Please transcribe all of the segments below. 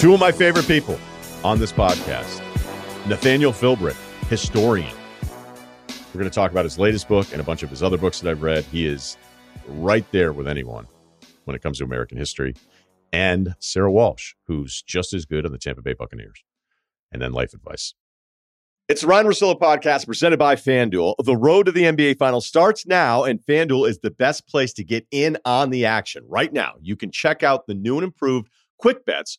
Two of my favorite people on this podcast Nathaniel Philbrick, historian. We're going to talk about his latest book and a bunch of his other books that I've read. He is right there with anyone when it comes to American history. And Sara Walsh, who's just as good on the Tampa Bay Buccaneers. And then life advice. It's the Ryen Russillo podcast presented by FanDuel. The road to the NBA Finals starts now, and FanDuel is the best place to get in on the action. Right now, you can check out the new and improved Quick Bets,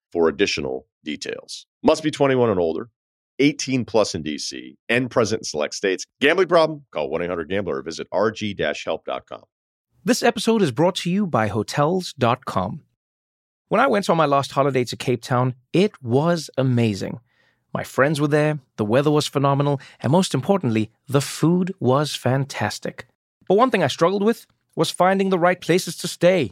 for additional details. Must be 21 and older. 18 plus in DC and present in select states. Gambling problem? Call 1 800 Gambler or visit rg help.com. This episode is brought to you by Hotels.com. When I went on my last holiday to Cape Town, it was amazing. My friends were there, the weather was phenomenal, and most importantly, the food was fantastic. But one thing I struggled with was finding the right places to stay.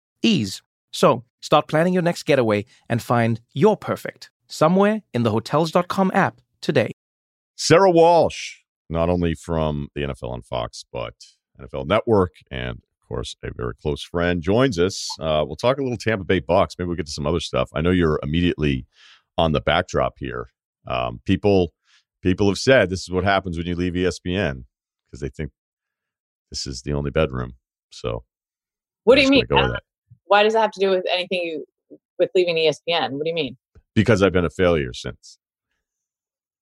Ease. So start planning your next getaway and find your perfect somewhere in the Hotels.com app today. Sara Walsh, not only from the NFL on Fox, but NFL Network and of course, a very close friend, joins us. Uh, we'll talk a little Tampa Bay Bucs. Maybe we'll get to some other stuff. I know you're immediately on the backdrop here. Um, people, people have said this is what happens when you leave ESPN because they think this is the only bedroom. So, what do you mean? Why does it have to do with anything you, with leaving ESPN? What do you mean? Because I've been a failure since.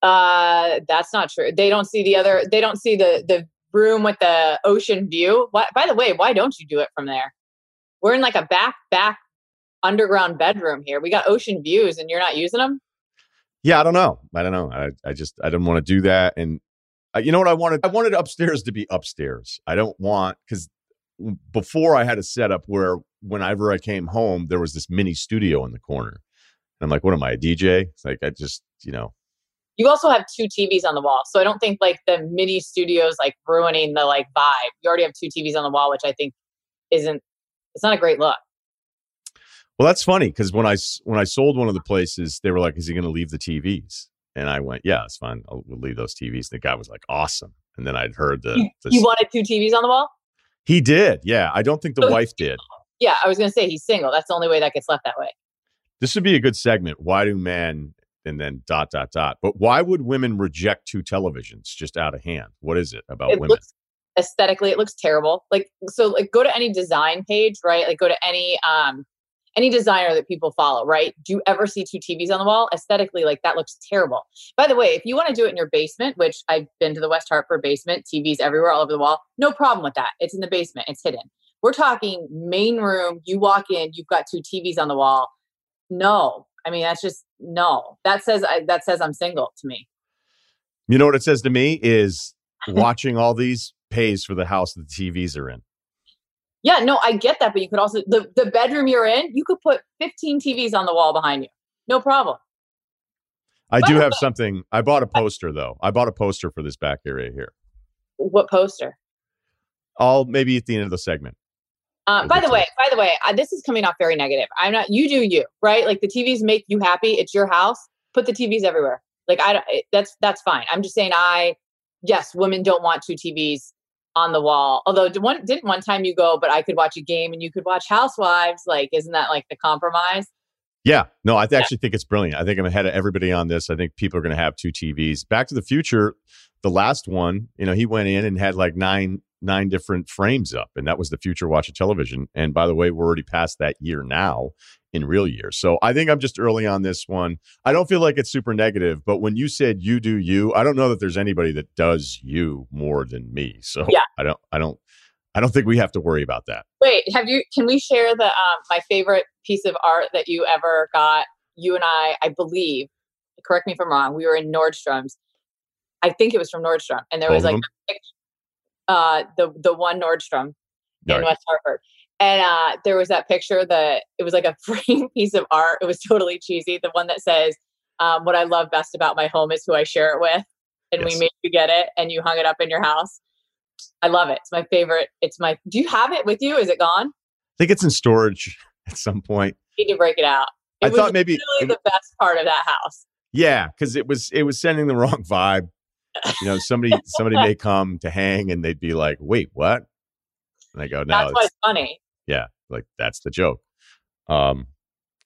Uh, that's not true. They don't see the other. They don't see the the room with the ocean view. Why, by the way, why don't you do it from there? We're in like a back back underground bedroom here. We got ocean views, and you're not using them. Yeah, I don't know. I don't know. I, I just I didn't want to do that, and uh, you know what I wanted? I wanted upstairs to be upstairs. I don't want because before I had a setup where whenever I came home, there was this mini studio in the corner. And I'm like, what am I, a DJ? It's like I just, you know, you also have two TVs on the wall. So I don't think like the mini studios like ruining the like vibe. You already have two TVs on the wall, which I think isn't it's not a great look. Well, that's funny because when I when I sold one of the places, they were like, "Is he going to leave the TVs?" And I went, "Yeah, it's fine. I'll we'll leave those TVs." And the guy was like, "Awesome." And then I'd heard the, the you wanted two TVs on the wall. He did, yeah. I don't think the so wife did. Yeah, I was going to say he's single. That's the only way that gets left that way. This would be a good segment. Why do men and then dot dot dot. But why would women reject two televisions just out of hand? What is it about it women? Looks, aesthetically, it looks terrible. Like so, like go to any design page, right? Like go to any um any designer that people follow, right? Do you ever see two TVs on the wall? Aesthetically, like that looks terrible. By the way, if you want to do it in your basement, which I've been to the West Hartford basement, TVs everywhere, all over the wall, no problem with that. It's in the basement, it's hidden. We're talking main room. You walk in, you've got two TVs on the wall. No, I mean, that's just no. That says I, that says I'm single to me. You know what it says to me is watching all these pays for the house that the TVs are in. Yeah, no, I get that, but you could also the the bedroom you're in, you could put 15 TVs on the wall behind you. No problem. I do have something. I bought a poster though. I bought a poster for this back area here. What poster? I'll maybe at the end of the segment. Uh, by the way, by the way, I, this is coming off very negative. I'm not. You do you, right? Like the TVs make you happy. It's your house. Put the TVs everywhere. Like I, don't. that's that's fine. I'm just saying. I yes, women don't want two TVs on the wall. Although one didn't one time you go, but I could watch a game and you could watch Housewives. Like, isn't that like the compromise? Yeah, no, I th- actually think it's brilliant. I think I'm ahead of everybody on this. I think people are going to have two TVs. Back to the Future, the last one, you know, he went in and had like nine nine different frames up, and that was the future watch of television. And by the way, we're already past that year now in real years. So I think I'm just early on this one. I don't feel like it's super negative, but when you said you do you, I don't know that there's anybody that does you more than me. So Yeah. I don't, I don't, I don't think we have to worry about that. Wait, have you? Can we share the um, my favorite piece of art that you ever got? You and I, I believe. Correct me if I'm wrong. We were in Nordstrom's. I think it was from Nordstrom, and there was Both like uh, the the one Nordstrom in Right. West Hartford, and uh, there was that picture that it was like a frame piece of art. It was totally cheesy. The one that says, um, "What I love best about my home is who I share it with," and Yes. we made you get it, and you hung it up in your house. I love it. It's my favorite. It's my. Do you have it with you? Is it gone? I think it's in storage at some point. need to break it out. It I thought maybe, really the best part of that house. yeah, because it was it was sending the wrong vibe. You know, somebody somebody may come to hang and they'd be like, "Wait, what?" And I go, "No, That's why it's, it's funny. yeah, like that's the joke." Um,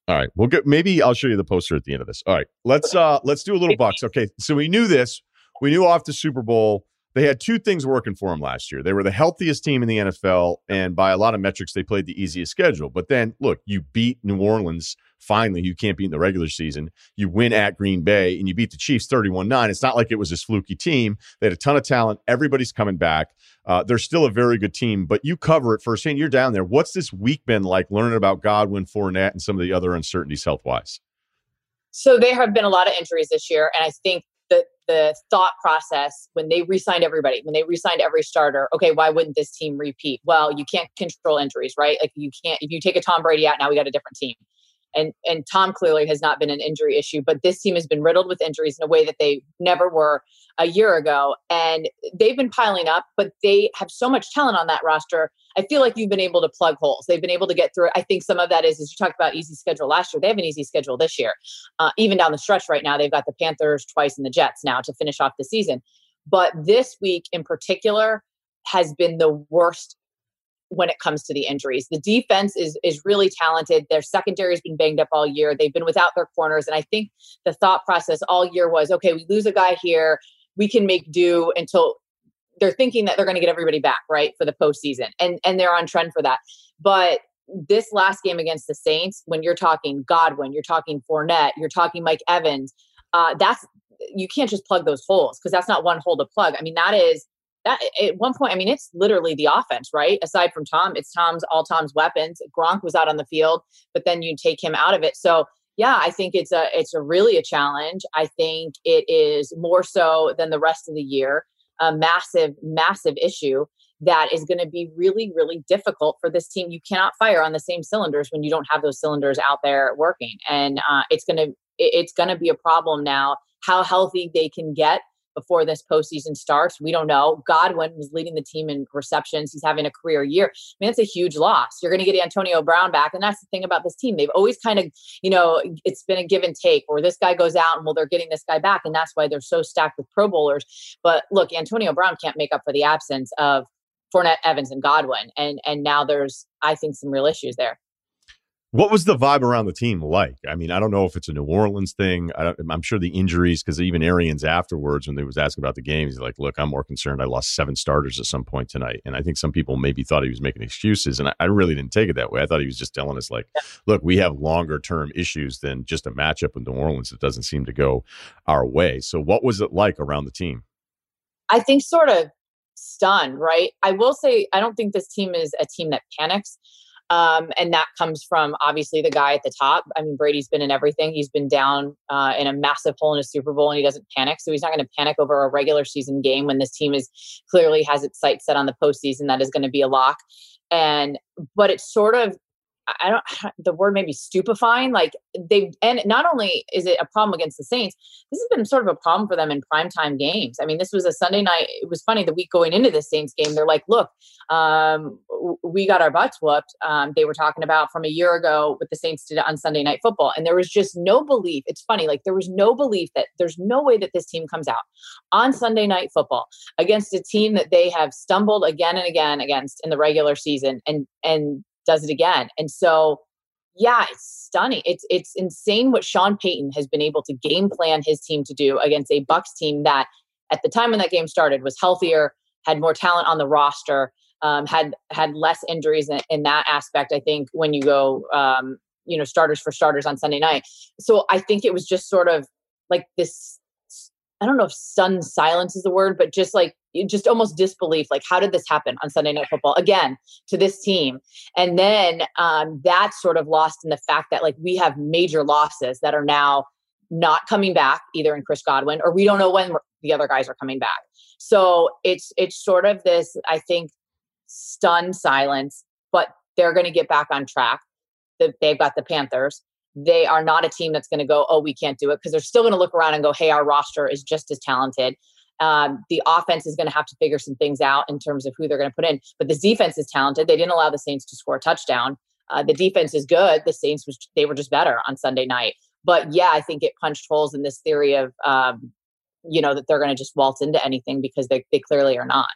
all right, we'll get maybe I'll show you the poster at the end of this. All right, let's uh let's do a little Bucs. Okay, so we knew this. We knew off the Super Bowl they had two things working for them last year. They were the healthiest team in the NFL, and by a lot of metrics, they played the easiest schedule. But then, look, you beat New Orleans finally. You can't beat in the regular season. You win at Green Bay, and you beat the Chiefs 31 9. It's not like it was this fluky team. They had a ton of talent. Everybody's coming back. Uh, they're still a very good team, but you cover it firsthand. You're down there. What's this week been like learning about Godwin, Fournette, and some of the other uncertainties health wise? So there have been a lot of injuries this year, and I think that the thought process when they re-signed everybody, when they re-signed every starter, okay, why wouldn't this team repeat? Well, you can't control injuries, right? Like you can't if you take a Tom Brady out, now we got a different team. And and Tom clearly has not been an injury issue, but this team has been riddled with injuries in a way that they never were a year ago. And they've been piling up, but they have so much talent on that roster. I feel like you've been able to plug holes. They've been able to get through. I think some of that is, as you talked about easy schedule last year, they have an easy schedule this year. Uh, even down the stretch right now, they've got the Panthers twice and the Jets now to finish off the season. But this week in particular has been the worst when it comes to the injuries. The defense is is really talented. Their secondary has been banged up all year. They've been without their corners, and I think the thought process all year was, okay, we lose a guy here, we can make do until they're thinking that they're going to get everybody back right for the postseason, and and they're on trend for that. But this last game against the Saints, when you're talking Godwin, you're talking Fournette, you're talking Mike Evans, uh, that's you can't just plug those holes because that's not one hole to plug. I mean, that is that at one point, I mean, it's literally the offense, right? Aside from Tom, it's Tom's all Tom's weapons. Gronk was out on the field, but then you take him out of it. So yeah, I think it's a it's a really a challenge. I think it is more so than the rest of the year. A massive, massive issue that is going to be really, really difficult for this team. You cannot fire on the same cylinders when you don't have those cylinders out there working, and uh, it's to it's to be a problem now. How healthy they can get before this postseason starts. We don't know. Godwin was leading the team in receptions. He's having a career year. I mean, it's a huge loss. You're going to get Antonio Brown back. And that's the thing about this team. They've always kind of, you know, it's been a give and take, or this guy goes out and well, they're getting this guy back. And that's why they're so stacked with Pro Bowlers. But look, Antonio Brown can't make up for the absence of Fournette, Evans, and Godwin. And and now there's, I think, some real issues there. What was the vibe around the team like? I mean, I don't know if it's a New Orleans thing. I am sure the injuries, because even Arians afterwards, when they was asking about the game, he's like, "Look, I'm more concerned. I lost seven starters at some point tonight." And I think some people maybe thought he was making excuses, and I, I really didn't take it that way. I thought he was just telling us, like, "Look, we have longer term issues than just a matchup with New Orleans that doesn't seem to go our way." So, what was it like around the team? I think sort of stunned, right? I will say I don't think this team is a team that panics. Um, and that comes from obviously the guy at the top. I mean, Brady's been in everything. He's been down uh, in a massive hole in a Super Bowl, and he doesn't panic. So he's not going to panic over a regular season game when this team is clearly has its sights set on the postseason. That is going to be a lock. And but it's sort of I don't, the word maybe stupefying. Like they, and not only is it a problem against the Saints, this has been sort of a problem for them in primetime games. I mean, this was a Sunday night. It was funny the week going into the Saints game. They're like, look, um, we got our butts whooped. Um, they were talking about from a year ago what the Saints did on Sunday night football. And there was just no belief. It's funny. Like there was no belief that there's no way that this team comes out on Sunday night football against a team that they have stumbled again and again against in the regular season and, and, does it again. And so, yeah, it's stunning. It's it's insane what Sean Payton has been able to game plan his team to do against a Bucs team that at the time when that game started was healthier, had more talent on the roster, um, had had less injuries in, in, that aspect. I think when you go, um, you know, starters for starters on Sunday night. So I think it was just sort of like this. I don't know if stunned silence is the word, but just like just almost disbelief. Like, how did this happen on Sunday Night Football again to this team? And then um, that's sort of lost in the fact that like we have major losses that are now not coming back either in Chris Godwin or we don't know when the other guys are coming back. So it's it's sort of this I think stunned silence, but they're going to get back on track. They've got the Panthers. They are not a team that's going to go, oh, we can't do it because they're still going to look around and go, hey, our roster is just as talented. Um, the offense is going to have to figure some things out in terms of who they're going to put in. But the defense is talented. They didn't allow the Saints to score a touchdown. Uh, the defense is good. The Saints was they were just better on Sunday night. But yeah, I think it punched holes in this theory of um, you know that they're going to just waltz into anything because they they clearly are not.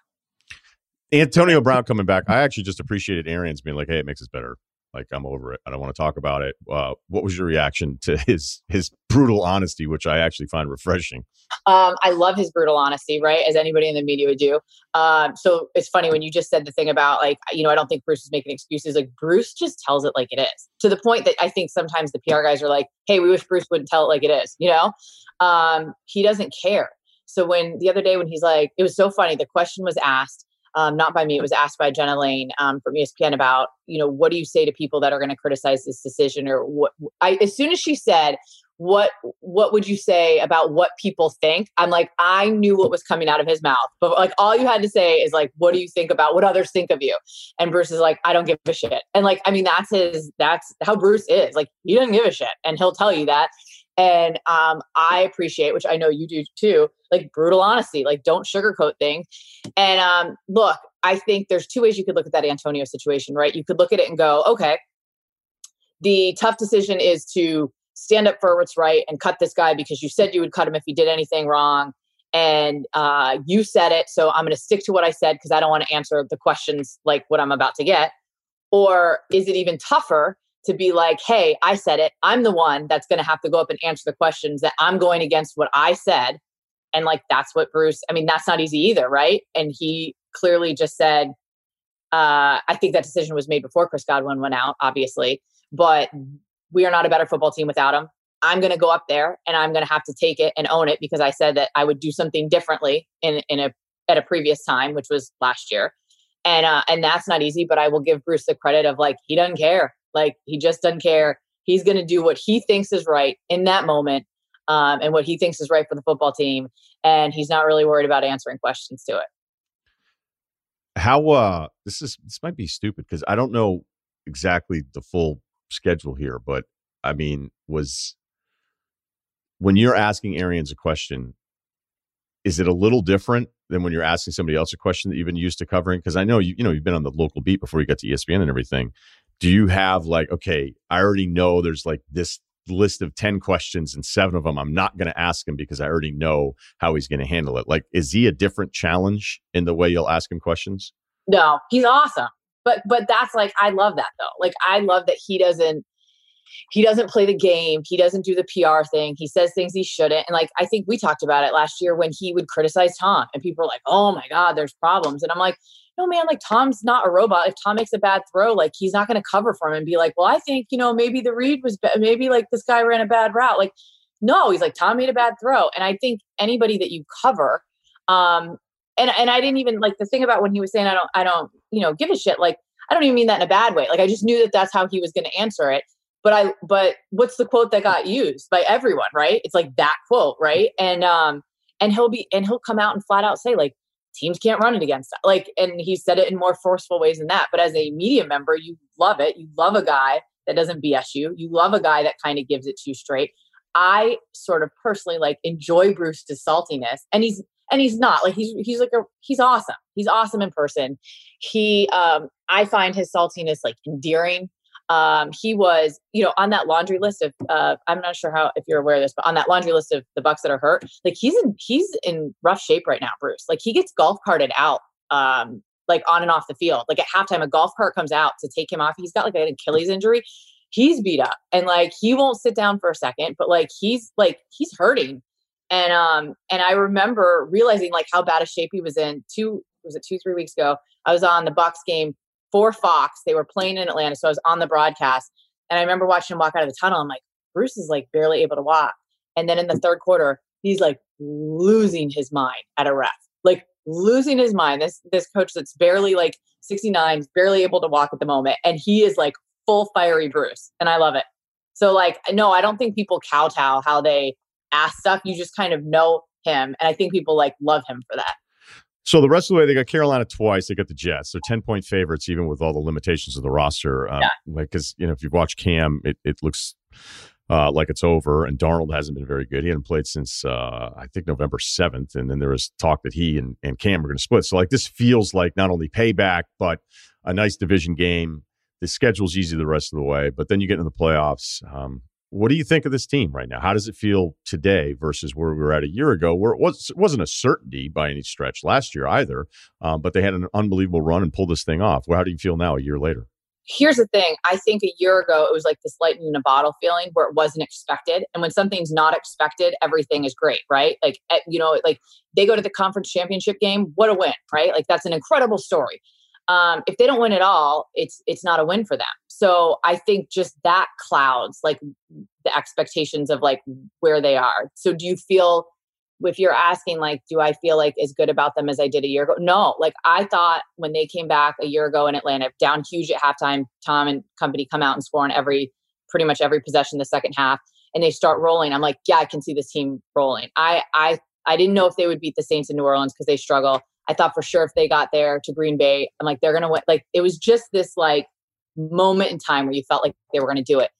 Antonio Brown coming back. I actually just appreciated Arians being like, "Hey, it makes us better." Like I'm over it. I don't want to talk about it. Uh, what was your reaction to his his brutal honesty, which I actually find refreshing? Um, I love his brutal honesty, right? As anybody in the media would do. Um, so it's funny when you just said the thing about like, you know, I don't think Bruce is making excuses. Like Bruce just tells it like it is, to the point that I think sometimes the PR guys are like, "Hey, we wish Bruce wouldn't tell it like it is." You know, um, he doesn't care. So when the other day when he's like, it was so funny. The question was asked um, not by me. It was asked by Jenna Laine um, from ESPN about, you know, what do you say to people that are going to criticize this decision, or what? I as soon as she said, what what would you say about what people think? I'm like, I knew what was coming out of his mouth, but like all you had to say is like, what do you think about what others think of you? And Bruce is like, I don't give a shit. And like, I mean, that's his. That's how Bruce is. Like, he doesn't give a shit, and he'll tell you that. And um, I appreciate, which I know you do too, like brutal honesty, like don't sugarcoat things. And um, look, I think there's two ways you could look at that Antonio situation, right? You could look at it and go, okay, the tough decision is to stand up for what's right and cut this guy because you said you would cut him if he did anything wrong. And uh, you said it. So I'm going to stick to what I said because I don't want to answer the questions like what I'm about to get. Or is it even tougher to be like, hey, I said it. I'm the one that's going to have to go up and answer the questions that I'm going against what I said. And like, that's what Bruce, I mean, that's not easy either, right? And he clearly just said, uh, I think that decision was made before Chris Godwin went out, obviously, but we are not a better football team without him. I'm going to go up there and I'm going to have to take it and own it because I said that I would do something differently in in a at a previous time, which was last year, and uh, and that's not easy. But I will give Bruce the credit of like he doesn't care. Like he just doesn't care. He's going to do what he thinks is right in that moment um, and what he thinks is right for the football team. And he's not really worried about answering questions to it. How, uh, this is, this might be stupid because I don't know exactly the full schedule here, but I mean, was when you're asking Arians a question, is it a little different than when you're asking somebody else a question that you've been used to covering? Because I know you, you know, you've been on the local beat before you got to ESPN and everything do you have like okay i already know there's like this list of 10 questions and seven of them i'm not going to ask him because i already know how he's going to handle it. Like is he a different challenge in the way you'll ask him questions? No he's awesome but but that's like i love that though. Like i love that he doesn't he doesn't play the game he doesn't do the pr thing he says things he shouldn't and like i think we talked about it last year when he would criticize tom and people were like oh my god there's problems and i'm like no, man, like Tom's not a robot. If Tom makes a bad throw, like he's not going to cover for him and be like, well, I think, you know, maybe the read was, be- maybe like this guy ran a bad route. Like, no, he's like, Tom made a bad throw. And I think anybody that you cover, um, and, and I didn't even like the thing about when he was saying, I don't, I don't, you know, give a shit. Like, I don't even mean that in a bad way. Like, I just knew that that's how he was going to answer it. But I, but what's the quote that got used by everyone, right? It's like that quote, right? And, um, and he'll be, and he'll come out and flat out say, like, teams can't run it against like and he said it in more forceful ways than that but as a media member you love it. You love a guy that doesn't bs you. You love a guy that kind of gives it to you straight. I sort of personally like enjoy bruce's saltiness and he's and he's not like he's he's like a he's awesome. He's awesome in person. He um i find his saltiness like endearing um, he was, you know, on that laundry list of, uh, I'm not sure how if you're aware of this, but on that laundry list of the Bucs that are hurt, like he's in he's in rough shape right now, Bruce. Like he gets golf carted out, um, like on and off the field. Like at halftime, a golf cart comes out to take him off. He's got like an Achilles injury. He's beat up, and like he won't sit down for a second, but like he's like he's hurting. And um and I remember realizing like how bad a shape he was in two was it two three weeks ago. I was on the Bucs game for Fox. They were playing in Atlanta, so I was on the broadcast, and I remember watching him walk out of the tunnel. I'm like, Bruce is like barely able to walk, and then in the third quarter, he's like losing his mind at a ref, like losing his mind. This this coach that's barely like 69, barely able to walk at the moment, and he is like full fiery Bruce, and I love it. So like, no, I don't think people kowtow how they ask stuff. You just kind of know him, and I think people like love him for that. So the rest of the way, they got Carolina twice. They got the Jets. They're ten point favorites, even with all the limitations of the roster. Um, yeah. Like, because you know, if you've watched Cam, it, it looks uh, like it's over. And Darnold hasn't been very good. He hadn't played since uh, I think November seventh. And then there was talk that he and, and Cam were going to split. So like, this feels like not only payback, but a nice division game. The schedule's easy the rest of the way, but then you get into the playoffs. Um, what do you think of this team right now? How does it feel today versus where we were at a year ago, where it, was, wasn't a certainty by any stretch last year either, um, but they had an unbelievable run and pulled this thing off. Well, how do you feel now a year later? Here's the thing. I think a year ago it was like this lightning in a bottle feeling where it wasn't expected. And when something's not expected, everything is great, right? Like, eh, you know, like they go to the conference championship game, what a win, right? Like that's an incredible story um, if they don't win at all, it's it's not a win for them. So I think just that clouds like the expectations of like where they are. So do you feel if you're asking like do I feel like as good about them as I did a year ago? No. Like I thought when they came back a year ago in Atlanta, down huge at halftime, Tom and company come out and score on every pretty much every possession the second half and they start rolling. I'm like, yeah, I can see this team rolling. I I I didn't know if they would beat the Saints in New Orleans because they struggle. I thought for sure if they got there to Green Bay, I'm like, they're going to win. Like, it was just this like moment in time where you felt like they were going to do it.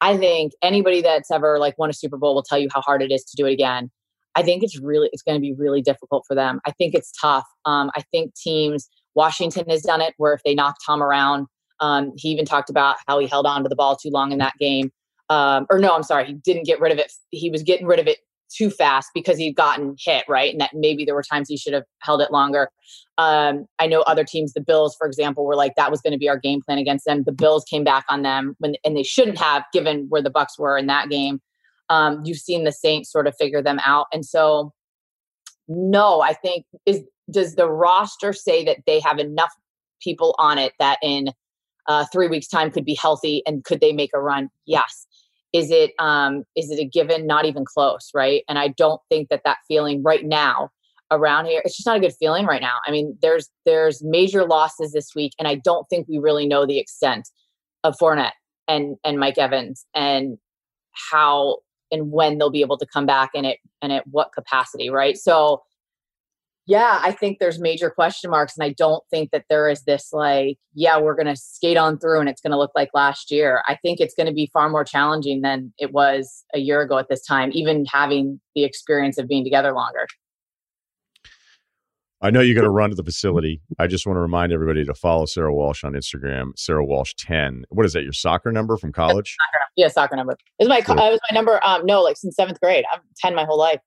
I think anybody that's ever like won a Super Bowl will tell you how hard it is to do it again. I think it's really, it's going to be really difficult for them. I think it's tough. Um, I think teams, Washington has done it where if they knock Tom around, um, he even talked about how he held on to the ball too long in that game. Um, or no, I'm sorry, he didn't get rid of it. He was getting rid of it too fast because he'd gotten hit, right? And that maybe there were times he should have held it longer. Um, I know other teams, the Bills, for example, were like that was going to be our game plan against them. The Bills came back on them when, and they shouldn't have, given where the Bucs were in that game. Um, you've seen the Saints sort of figure them out, and so no, I think is does the roster say that they have enough people on it that in uh, three weeks' time could be healthy and could they make a run? Yes is it um is it a given? Not even close right? And i don't think that that feeling right now around here it's just not a good feeling right now. I mean there's there's major losses this week and i don't think we really know the extent of Fournette and and Mike Evans and how and when they'll be able to come back and it and at what capacity right? So yeah, I think there's major question marks. And I don't think that there is this like, yeah, we're going to skate on through and it's going to look like last year. I think it's going to be far more challenging than it was a year ago at this time, even having the experience of being together longer. I know you're going to run to the facility. I just want to remind everybody to follow Sara Walsh on Instagram, Sara Walsh 10. What is that, your soccer number from college? Yeah, soccer number. It was my, it was my number. Um, no, like since seventh grade. I'm 10 my whole life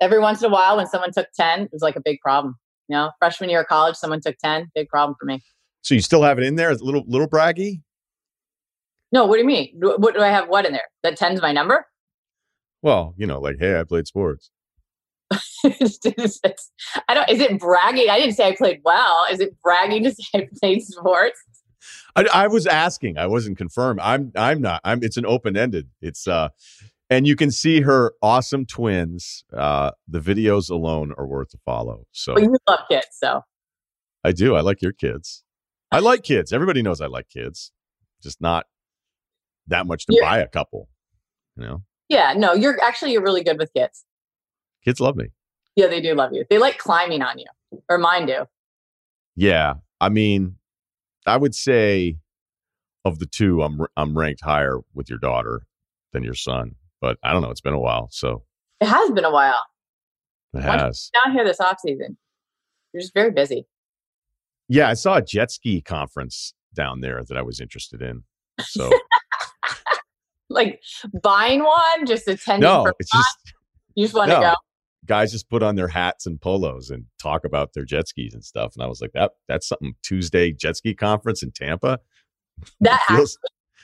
every once in a while when someone took 10 it was like a big problem you know freshman year of college someone took 10 big problem for me so you still have it in there a little little braggy no what do you mean what do i have what in there that 10's my number well you know like hey i played sports I don't. Is it bragging? I didn't say I played well. Is it bragging to say I played sports? I, I was asking. I wasn't confirmed. I'm. I'm not. I'm. It's an open ended. It's. uh and you can see her awesome twins. Uh, the videos alone are worth a follow. So well, you love kids, so I do. I like your kids. I like kids. Everybody knows I like kids. Just not that much to you're, buy a couple. You know. Yeah. No, you're actually you're really good with kids. Kids love me. Yeah, they do love you. They like climbing on you, or mine do. Yeah, I mean, I would say of the two, I'm I'm ranked higher with your daughter than your son. But I don't know. It's been a while. So it has been a while. It has. Down here this off season. You're just very busy. Yeah, I saw a jet ski conference down there that I was interested in. So like buying one, just attending. No, it's fun? just you just want no. to go. Guys just put on their hats and polos and talk about their jet skis and stuff. And I was like, that that's something Tuesday jet ski conference in Tampa. That feels,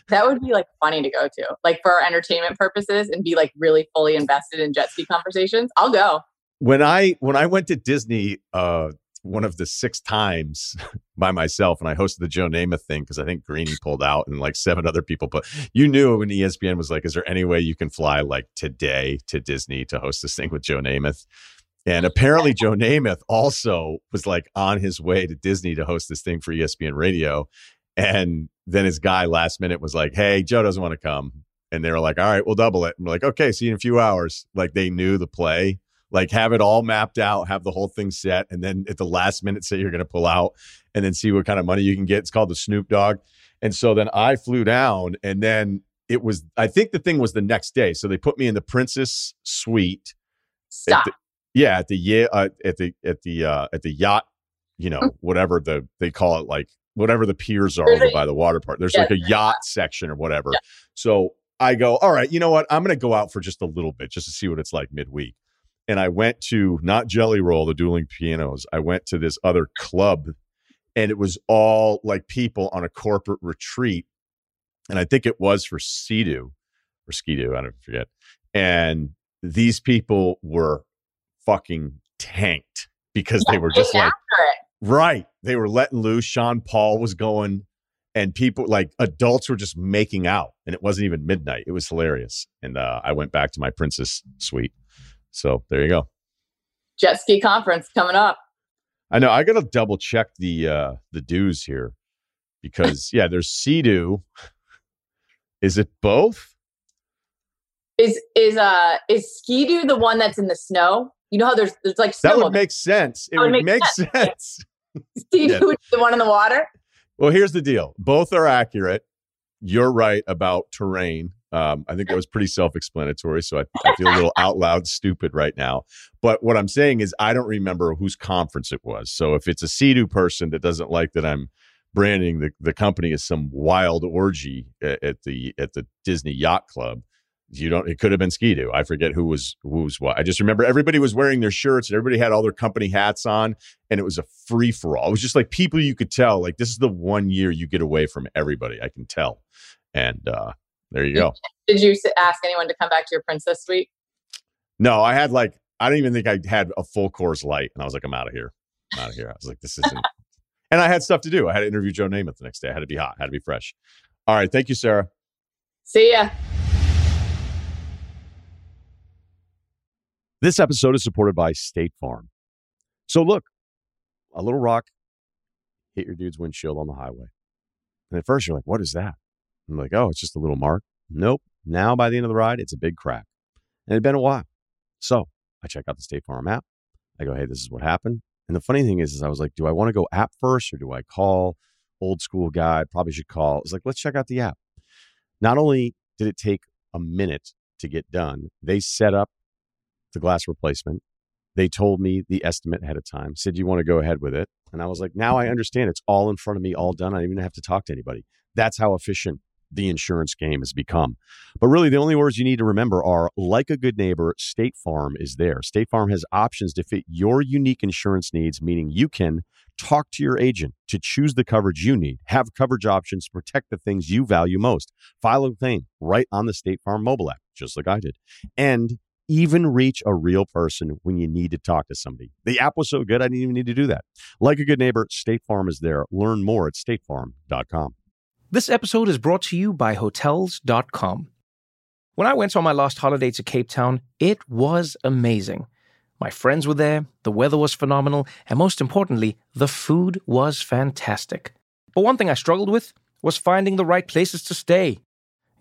that would be like funny to go to, like for our entertainment purposes, and be like really fully invested in jet ski conversations. I'll go. When I when I went to Disney uh, one of the six times by myself, and I hosted the Joe Namath thing because I think Greeny pulled out and like seven other people. But you knew when ESPN was like, "Is there any way you can fly like today to Disney to host this thing with Joe Namath?" And apparently, Joe Namath also was like on his way to Disney to host this thing for ESPN Radio. And then his guy last minute was like, Hey, Joe doesn't want to come. And they were like, All right, we'll double it. And we're like, Okay, see you in a few hours. Like they knew the play, like have it all mapped out, have the whole thing set. And then at the last minute, say you're going to pull out and then see what kind of money you can get. It's called the Snoop Dogg. And so then I flew down and then it was, I think the thing was the next day. So they put me in the Princess Suite. Stop. The, yeah, at the yeah uh, at the at the uh, at the yacht, you know, whatever the they call it, like whatever the piers are over by the water park. There's like a yacht section or whatever. Yeah. So I go, all right, you know what? I'm going to go out for just a little bit just to see what it's like midweek. And I went to not Jelly Roll, the dueling pianos. I went to this other club, and it was all like people on a corporate retreat. And I think it was for Sea-Doo or Ski-Doo, I don't forget. And these people were fucking tanked because yeah, they were just like right. They were letting loose. Sean paul was going and people like adults were just making out and it wasn't even midnight. It was hilarious. And uh, i went back to my princess suite. So there you go. Jet ski conference coming up. I know. I gotta double check the uh the dues here because yeah there's Sea-Doo. Is it both? Is is uh is Ski-Doo the one that's in the snow? You know how there's there's like that would make sense. It would, would make sense. sense. Steve, yeah. the one in the water. Well, here's the deal. Both are accurate. You're right about terrain. Um, I think that was pretty self-explanatory. So I, I feel a little out loud stupid right now. But what I'm saying is I don't remember whose conference it was. So if it's a Sea-Doo person that doesn't like that I'm branding the, the company as some wild orgy at, at the at the Disney Yacht Club, you don't it could have been Ski-Doo. I forget who was who was what. I just remember everybody was wearing their shirts and everybody had all their company hats on and it was a free for all. It was just like people you could tell like this is the one year you get away from everybody. I can tell. And uh there you go. Did you ask anyone to come back to your princess suite? No, I had like I don't even think I had a full Coors Light and I was like I'm out of here. I'm out of here. I was like this isn't And I had stuff to do. I had to interview Joe Namath the next day. I had to be hot, I had to be fresh. All right, thank you, Sara. See ya. This episode is supported by State Farm. So, look, a little rock hit your dude's windshield on the highway. And at first, you're like, what is that? I'm like, oh, it's just a little mark. Nope. Now, by the end of the ride, it's a big crack. And it had been a while. So, I check out the State Farm app. I go, hey, this is what happened. And the funny thing is, is I was like, do I want to go app first or do I call old school guy? Probably should call. It's like, let's check out the app. Not only did it take a minute to get done, they set up the glass replacement. They told me the estimate ahead of time, said, you want to go ahead with it? And I was like, now I mm-hmm. understand. It's all in front of me, all done. I don't even have to talk to anybody. That's how efficient the insurance game has become. But really, the only words you need to remember are like a good neighbor, State Farm is there. State Farm has options to fit your unique insurance needs, meaning you can talk to your agent to choose the coverage you need, have coverage options to protect the things you value most, file a claim right on the State Farm mobile app, just like I did. And even reach a real person when you need to talk to somebody. The app was so good, I didn't even need to do that. Like a good neighbor, State Farm is there. Learn more at statefarm.com. This episode is brought to you by Hotels.com. When I went on my last holiday to Cape Town, it was amazing. My friends were there, the weather was phenomenal, and most importantly, the food was fantastic. But one thing I struggled with was finding the right places to stay.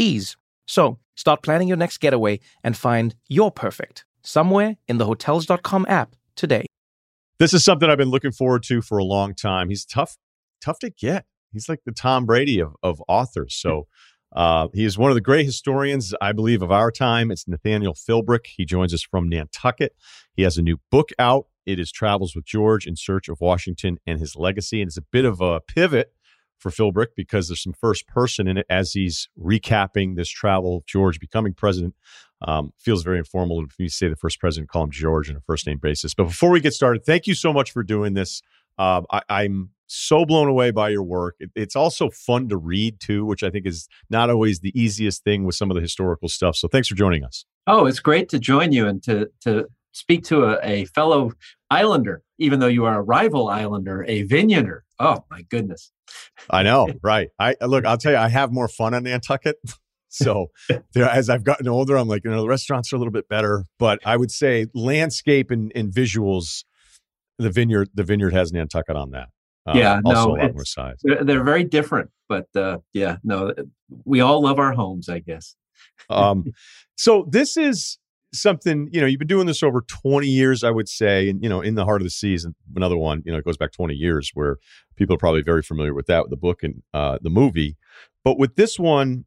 Ease. So start planning your next getaway and find your perfect somewhere in the Hotels.com app today. This is something I've been looking forward to for a long time. He's tough, tough to get. He's like the Tom Brady of, of authors. So uh, he is one of the great historians, I believe, of our time. It's Nathaniel Philbrick. He joins us from Nantucket. He has a new book out It is Travels with George in Search of Washington and His Legacy. And it's a bit of a pivot for Philbrick because there's some first person in it as he's recapping this travel George becoming president. Um, feels very informal if you say the first president, call him George on a first name basis. But before we get started, thank you so much for doing this. Uh, I, am so blown away by your work. It, it's also fun to read too, which I think is not always the easiest thing with some of the historical stuff. So thanks for joining us. Oh, it's great to join you and to to speak to a, a fellow Islander, even though you are a rival Islander, a Vineyarder. Oh my goodness. I know, right? I look. I'll tell you, I have more fun on Nantucket. So there, as I've gotten older, I'm like, you know, the restaurants are a little bit better, but I would say landscape and, and visuals, the vineyard, the vineyard has Nantucket on that. Um, yeah, no, they're, they're, very different, but uh, yeah, no, we all love our homes, I guess. um, so this is something you know you've been doing this over 20 years i would say and you know in the Heart of the Sea another one you know it goes back 20 years where people are probably very familiar with that with the book and uh, the movie. But with this one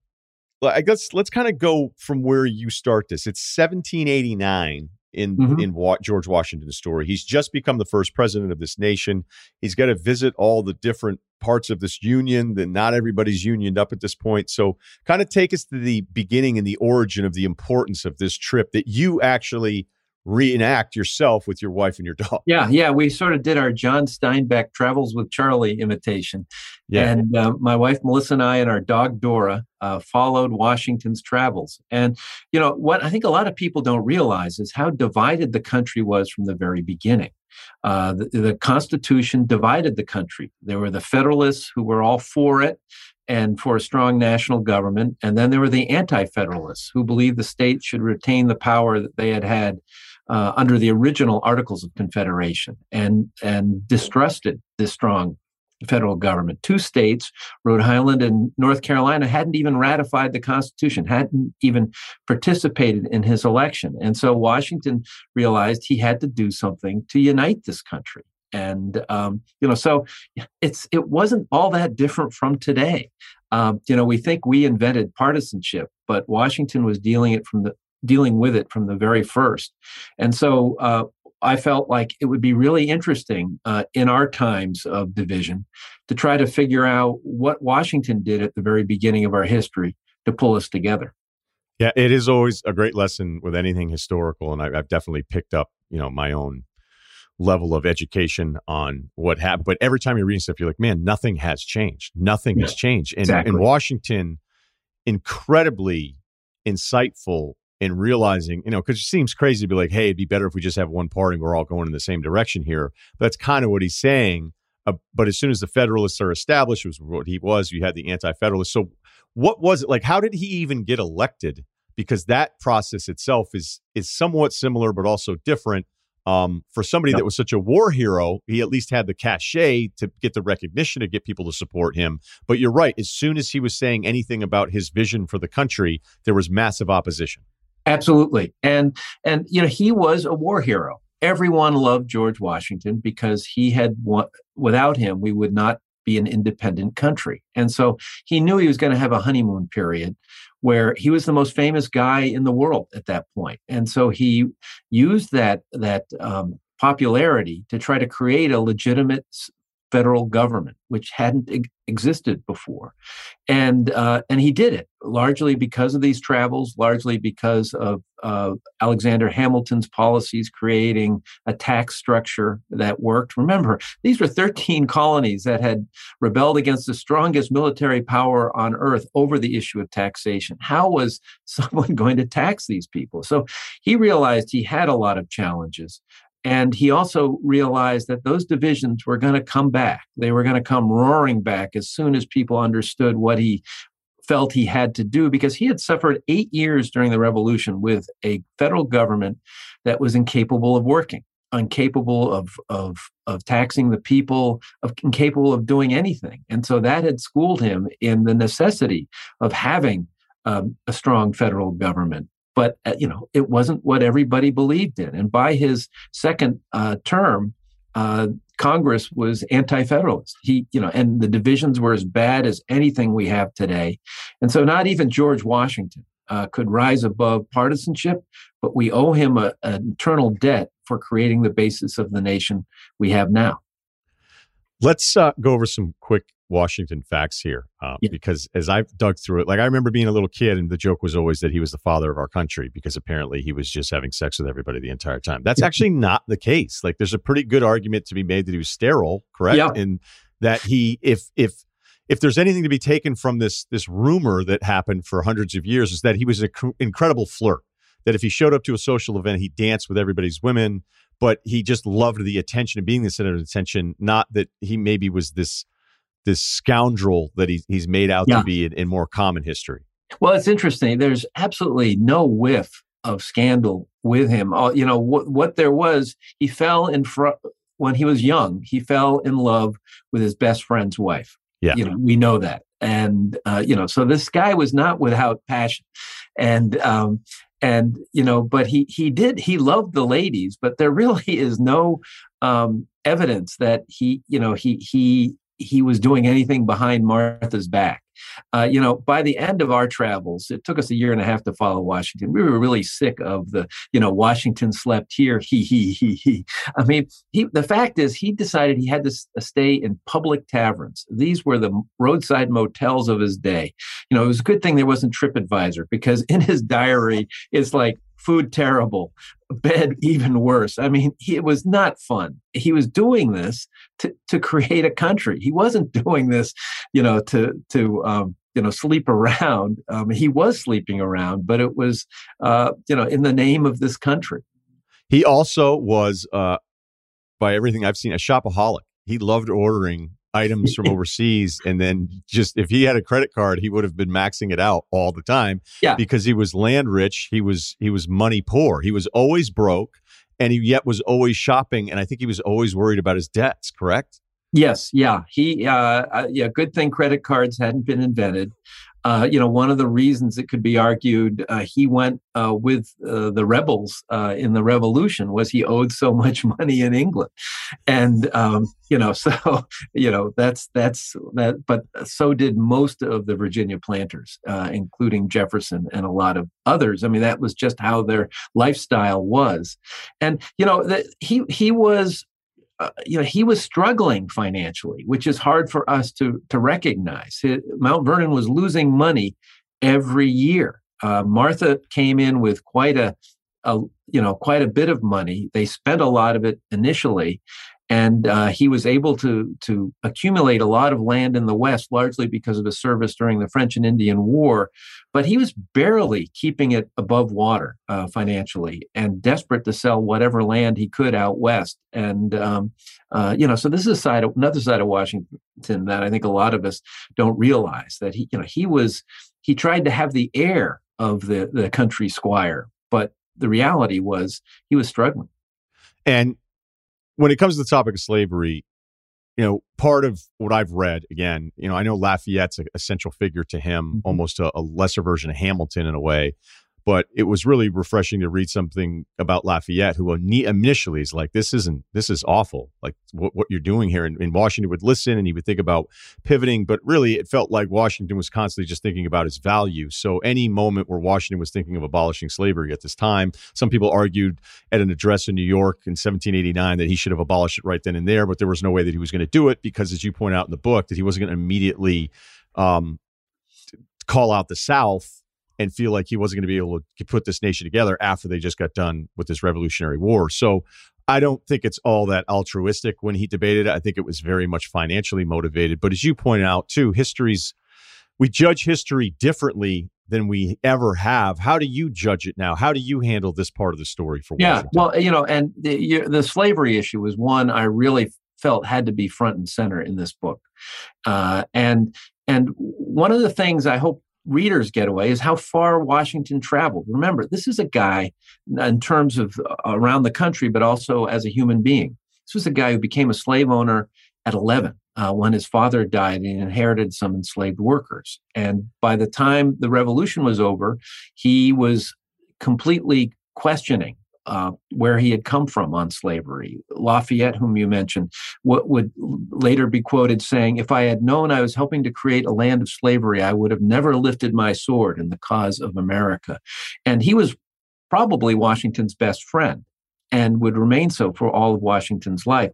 i guess let's kind of go from where you start this. It's 1789 in mm-hmm. in Wa- George Washington's story. He's just become the first president of this nation. He's got to visit all the different parts of this union. That not everybody's unioned up at this point. So, kind of take us to the beginning and the origin of the importance of this trip that you actually reenact yourself with your wife and your dog. Yeah, yeah, we sort of did our John Steinbeck travels with Charlie imitation. Yeah. And uh, my wife Melissa and I and our dog Dora uh, followed Washington's travels. And you know what I think a lot of people don't realize is how divided the country was from the very beginning. Uh, the, the Constitution divided the country. There were the Federalists who were all for it and for a strong national government. And then there were the anti federalists who believed the states should retain the power that they had had uh, under the original Articles of Confederation and, and distrusted this strong federal government. Two states, Rhode Island and North Carolina, hadn't even ratified the Constitution, hadn't even participated in his election. And so Washington realized he had to do something to unite this country. And um, you know, so it's it wasn't all that different from today. Um, you know, we think we invented partisanship, but Washington was dealing it from the dealing with it from the very first. And so uh, I felt like it would be really interesting uh, in our times of division to try to figure out what Washington did at the very beginning of our history to pull us together. Yeah, it is always a great lesson with anything historical, and I, have definitely picked up, you know, my own level of education on what happened. But every time you're reading stuff, you're like, man, nothing has changed. Nothing yeah, has changed. And exactly. in Washington, incredibly insightful in realizing, you know, because it seems crazy to be like, hey, it'd be better if we just have one party and we're all going in the same direction here. But that's kind of what he's saying. Uh, but as soon as the Federalists are established, was what he was, you had the Anti-Federalists. So, what was it like? How did he even get elected? Because that process itself is is somewhat similar, but also different. Um, for somebody yep. that was such a war hero, he at least had the cachet to get the recognition to get people to support him. But you're right. As soon as he was saying anything about his vision for the country, there was massive opposition. Absolutely. And and you know, he was a war hero. Everyone loved George Washington because he had without him we would not be an independent country. And so he knew he was going to have a honeymoon period where he was the most famous guy in the world at that point. And so he used that that um, popularity to try to create a legitimate federal government, which hadn't e- existed before, and uh, and he did it largely because of these travels, largely because of uh, Alexander Hamilton's policies creating a tax structure that worked. Remember, these were 13 colonies that had rebelled against the strongest military power on earth over the issue of taxation. How was someone going to tax these people? So he realized he had a lot of challenges. And he also realized that those divisions were going to come back. They were going to come roaring back as soon as people understood what he felt he had to do because he had suffered eight years during the revolution with a federal government that was incapable of working, incapable of, of, of taxing the people, of, incapable of doing anything. And so that had schooled him in the necessity of having um, a strong federal government but uh, you know it wasn't what everybody believed in. And by his second uh, term uh, congress was anti-federalist. He you know and the divisions were as bad as anything we have today. And so not even george washington uh, could rise above partisanship but we owe him an eternal debt for creating the basis of the nation we have now. Let's uh, go over some quick Washington facts here, um, yeah. because as I've dug through it, like I remember being a little kid, and the joke was always that he was the father of our country because apparently he was just having sex with everybody the entire time. That's yeah. actually not the case. Like, there's a pretty good argument to be made that he was sterile, correct? Yeah. And that he, if if if there's anything to be taken from this this rumor that happened for hundreds of years, is that he was an incredible flirt. That if he showed up to a social event, he danced with everybody's women but he just loved the attention and being the center of attention. Not that he maybe was this this scoundrel that he's he's made out yeah. to be in, in more common history. Well, it's interesting. There's absolutely no whiff of scandal with him. Uh, you know what what there was. He fell in front when he was young. He fell in love with his best friend's wife. Yeah, you know we know that, and uh, you know so this guy was not without passion, and um, and you know but he he did he loved the ladies but there really is no um, evidence that he you know he he he was doing anything behind martha's back uh, you know, by the end of our travels, it took us a year and a half to follow Washington. We were really sick of the, you know, Washington slept here. He he he he. I mean, he. The fact is, he decided he had to uh, stay in public taverns. These were the roadside motels of his day. You know, it was a good thing there wasn't TripAdvisor because in his diary, it's like food terrible, bed even worse. I mean, he, it was not fun. He was doing this to, to create a country. He wasn't doing this, you know, to to um, you know sleep around. Um, he was sleeping around, but it was uh, you know in the name of this country. He also was, uh, by everything I've seen, a shopaholic. He loved ordering items from overseas and then just if he had a credit card he would have been maxing it out all the time yeah. because he was land rich he was he was money poor he was always broke and he yet was always shopping and i think he was always worried about his debts correct yes yeah he uh, uh yeah good thing credit cards hadn't been invented uh, you know, one of the reasons it could be argued uh, he went uh, with uh, the rebels uh, in the revolution was he owed so much money in England, and um, you know, so you know that's that's that. But so did most of the Virginia planters, including Jefferson and a lot of others. I mean, that was just how their lifestyle was, and you know, the, he he was uh, you know he was struggling financially, which is hard for us to to recognize. Mount Vernon was losing money every year. Uh, Martha came in with quite a, a you know quite a bit of money. They spent a lot of it initially, and uh, he was able to to accumulate a lot of land in the West, largely because of his service during the French and Indian War. But he was barely keeping it above water uh, financially, and desperate to sell whatever land he could out west. And um, uh, you know, so this is a side, of, another side of Washington that I think a lot of us don't realize that he, you know, he was he tried to have the air of the the country squire, but the reality was he was struggling. And when it comes to the topic of slavery, you know, part of what I've read, again, you know, I know Lafayette's a, a central figure to him, mm-hmm. almost a, a, lesser version of Hamilton in a way. But it was really refreshing to read something about Lafayette, who initially is like, "This isn't. This is awful. Like what, what you're doing here." And, and Washington would listen, and he would think about pivoting. But really, it felt like Washington was constantly just thinking about his value. So any moment where Washington was thinking of abolishing slavery at this time, some people argued at an address in New York in 1789 that he should have abolished it right then and there. But there was no way that he was going to do it because, as you point out in the book, that he wasn't going to immediately um, call out the South and feel like he wasn't going to be able to put this nation together after they just got done with this Revolutionary War. So I don't think it's all that altruistic when he debated. I think it was very much financially motivated. But as you pointed out too, history's we judge history differently than we ever have. How do you judge it now? How do you handle this part of the story for yeah, well, you know, and the, the slavery issue was one I really felt had to be front and center in this book, uh, and and one of the things I hope readers get away is how far Washington traveled. Remember, this is a guy in terms of uh, around the country, but also as a human being. This was a guy who became a slave owner at 11 uh, when his father died and inherited some enslaved workers. And by the time the revolution was over, he was completely questioning uh, where he had come from on slavery. Lafayette, whom you mentioned, what would later be quoted saying, If I had known I was helping to create a land of slavery, I would have never lifted my sword in the cause of America. And he was probably Washington's best friend. and would remain so for all of Washington's life.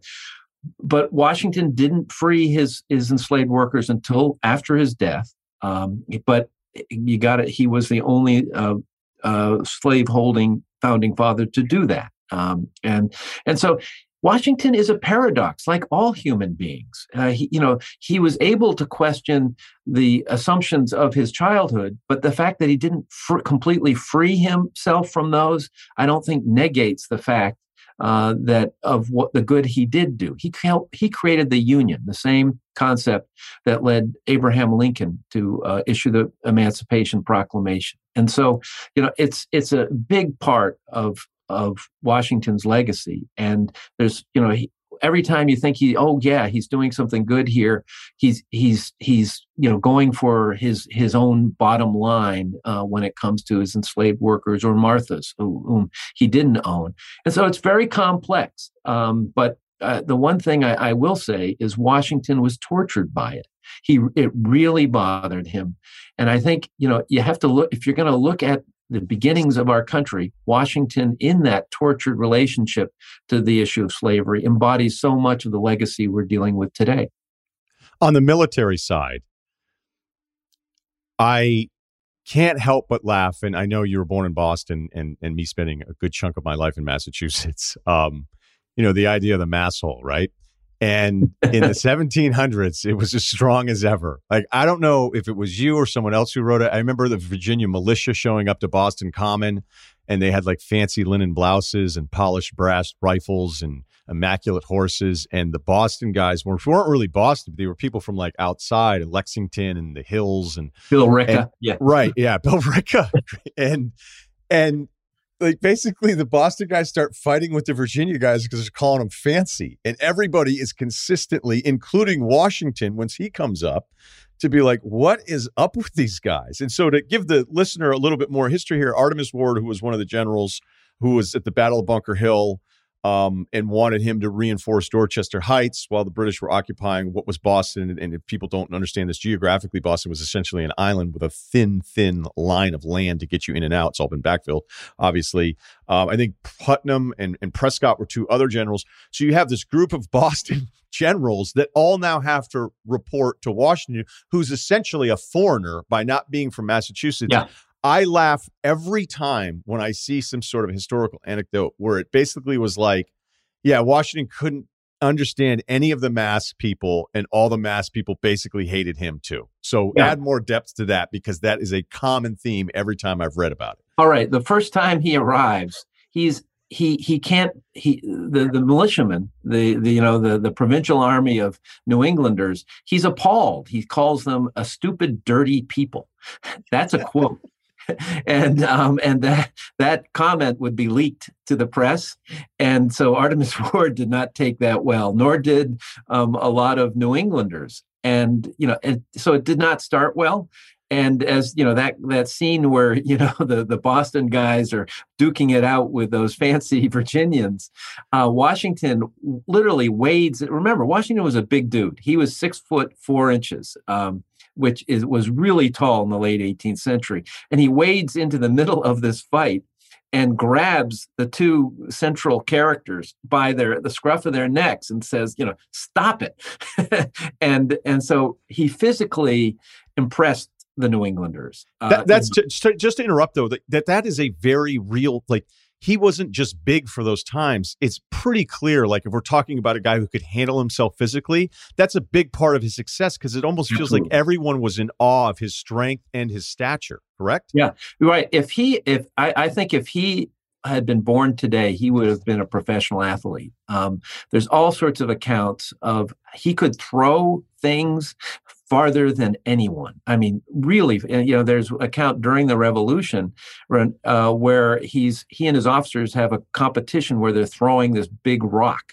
But Washington didn't free his, his enslaved workers until after his death. Um, but you got it. He was the only uh, uh, slave holding founding father to do that. Um, and and so Washington is a paradox, like all human beings. Uh, he, you know, he was able to question the assumptions of his childhood, but the fact that he didn't fr- completely free himself from those, I don't think negates the fact uh, that of what the good he did do. He helped, he created the Union, the same concept that led Abraham Lincoln to uh, issue the Emancipation Proclamation. And so, you know, it's it's a big part of of Washington's legacy. And there's, you know, every time you think he, oh yeah, he's doing something good here, he's he's he's you know going for his his own bottom line uh, when it comes to his enslaved workers or Martha's, whom he didn't own. And so it's very complex. Um, but uh, the one thing I, I will say is Washington was tortured by it. He it really bothered him, and I think you know you have to look if you're going to look at the beginnings of our country, Washington, in that tortured relationship to the issue of slavery, embodies so much of the legacy we're dealing with today. On the military side, I can't help but laugh. And I know you were born in Boston and, and me spending a good chunk of my life in Massachusetts. Um, you know, the idea of the mass hole, right? And in the 1700s, it was as strong as ever. Like, I don't know if it was you or someone else who wrote it. I remember the Virginia militia showing up to Boston Common and they had like fancy linen blouses and polished brass rifles and immaculate horses. And the Boston guys weren't, weren't really Boston, they were people from like outside Lexington and the hills and Billerica. And, yeah. Right. Yeah. Billerica. and, and like basically the Boston guys start fighting with the Virginia guys because they're calling them fancy. And everybody is consistently, including Washington, once he comes up, to be like, what is up with these guys? And so to give the listener a little bit more history here, Artemas Ward, who was one of the generals who was at the Battle of Bunker Hill, um, and wanted him to reinforce Dorchester Heights while the British were occupying what was Boston. And if people don't understand this geographically, Boston was essentially an island with a thin, thin line of land to get you in and out. It's all been backfilled, obviously. Um, I think Putnam and, and Prescott were two other generals. So you have this group of Boston generals that all now have to report to Washington, who's essentially a foreigner by not being from Massachusetts. Yeah. I laugh every time when I see some sort of historical anecdote where it basically was like, yeah, Washington couldn't understand any of the mass people, and all the mass people basically hated him too. So yeah. add more depth to that because that is a common theme every time I've read about it. All right. The first time he arrives, he's he he can't he the the militiamen the, the you know the the provincial army of New Englanders he's appalled he calls them a stupid dirty people that's a quote and um, and that that comment would be leaked to the press, and so Artemas Ward did not take that well, nor did um, a lot of New Englanders, and you know, and so it did not start well. And as you know, that that scene where you know the the Boston guys are duking it out with those fancy Virginians, uh, Washington literally wades. Remember, Washington was a big dude. He was six foot four inches. Um, which is, was really tall in the late 18th century. And he wades into the middle of this fight and grabs the two central characters by their the scruff of their necks and says, you know, stop it. and and so he physically impressed the New Englanders. Uh, that, that's to, just to interrupt though. That, that that is a very real like he wasn't just big for those times. It's pretty clear, like if we're talking about a guy who could handle himself physically, that's a big part of his success because it almost feels Absolutely. like everyone was in awe of his strength and his stature. Correct? Yeah, right. If he, if I, I think if he had been born today, he would have been a professional athlete. Um, there's all sorts of accounts of he could throw things farther than anyone. I mean, really, you know, there's account during the revolution uh, where he's he and his officers have a competition where they're throwing this big rock,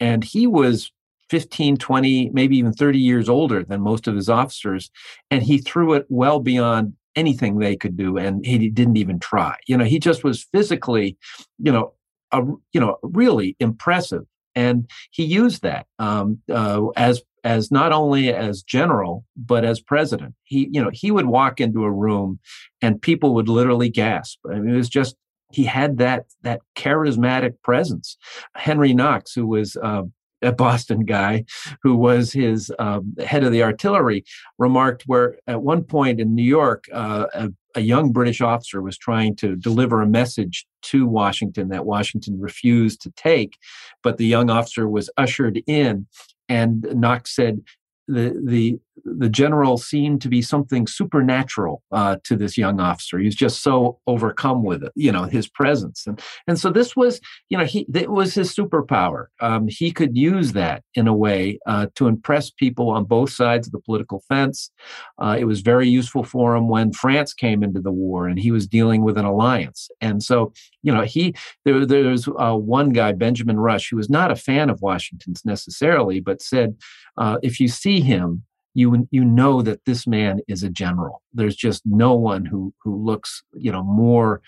and he was 15, 20, maybe even 30 years older than most of his officers, and he threw it well beyond anything they could do, and he didn't even try. You know, he just was physically, you know, a, you know, really impressive and he used that um, uh, as as not only as general but as president. He you know he would walk into a room and people would literally gasp. I mean, it was just he had that that charismatic presence. Henry Knox, who was uh, a Boston guy who was his um, head of the artillery, remarked where at one point in New York, uh, a, a, young British officer was trying to deliver a message to Washington that Washington refused to take, but the young officer was ushered in. And Knox said, the the the general seemed to be something supernatural uh, to this young officer. He was just so overcome with it, you know, his presence, and and so this was, you know, he it was his superpower. Um, he could use that in a way uh, to impress people on both sides of the political fence. Uh, it was very useful for him when France came into the war and he was dealing with an alliance. And so, you know, he there there was uh, one guy, Benjamin Rush, who was not a fan of Washington's necessarily, but said, uh, if you see him you you know that this man is a general. There's just no one who who looks you know more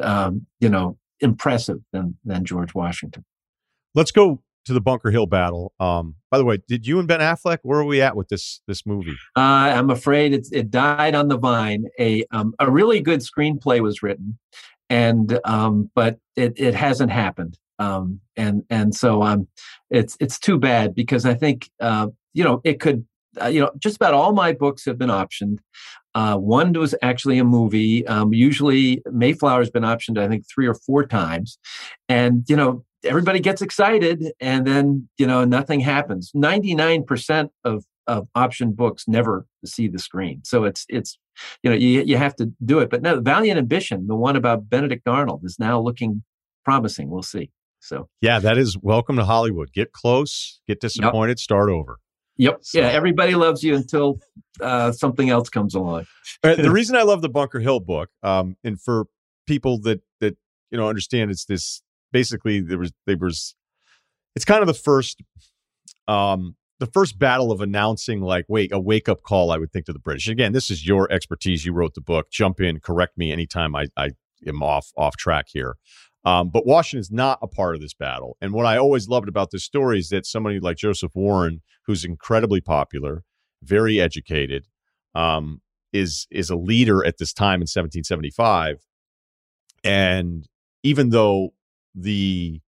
um, you know impressive than than George Washington. Let's go to the Bunker Hill battle. Um, by the way, did you and Ben Affleck? Where are we at with this this movie? Uh, I'm afraid it, it died on the vine. A um, a really good screenplay was written, and um, but it it hasn't happened. Um, and and so um, it's it's too bad because I think uh, you know it could uh, you know, just about all my books have been optioned. Uh, one was actually a movie. Um, usually, Mayflower's been optioned, I think, three or four times, and you know, everybody gets excited, and then you know, nothing happens. Ninety nine percent of of option books never see the screen, so it's it's you know, you you have to do it. But no, Valiant Ambition, the one about Benedict Arnold, is now looking promising. We'll see. So yeah, that is welcome to Hollywood. Get close, get disappointed, yep. start over. Yep. So. Yeah. Everybody loves you until uh, something else comes along. the reason I love the Bunker Hill book, um, and for people that that you know understand, it's this basically there was there was it's kind of the first um the first battle of announcing like wait a wake up call i would think to the british again this is your expertise you wrote the book jump in correct me anytime i i am off off track here um, but Washington is not a part of this battle. And what I always loved about this story is that somebody like Joseph Warren, who's incredibly popular, very educated, um, is is a leader at this time in 1775. And even though the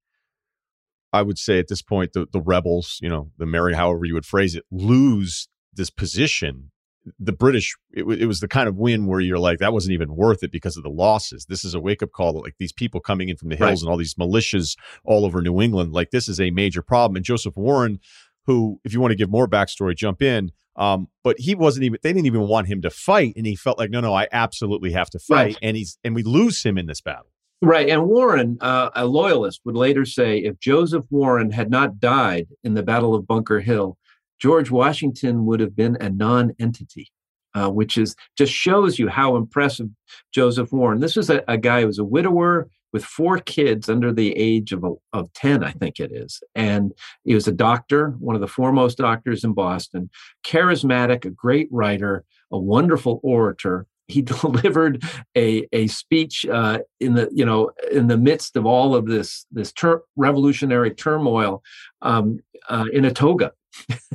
I would say at this point the the rebels, you know, the Mary, however you would phrase it, lose this position the British, it, w- it was the kind of win where you're like, that wasn't even worth it because of the losses. This is a wake up call that, like, these people coming in from the hills right. and all these militias all over New England, like, this is a major problem. And Joseph Warren, who, if you want to give more backstory, jump in. Um, but he wasn't even, they didn't even want him to fight. And he felt like, no, no, I absolutely have to fight. Right. And he's, and we lose him in this battle. Right. And Warren, uh, a loyalist, would later say if Joseph Warren had not died in the Battle of Bunker Hill, George Washington would have been a non-entity, uh, which is just shows you how impressive Joseph Warren. This was a, a, guy who was a widower with four kids under the age of, of 10, I think it is. And he was a doctor, one of the foremost doctors in Boston, charismatic, a great writer, a wonderful orator, he delivered a a speech uh, in the you know in the midst of all of this this ter- revolutionary turmoil um, uh, in a toga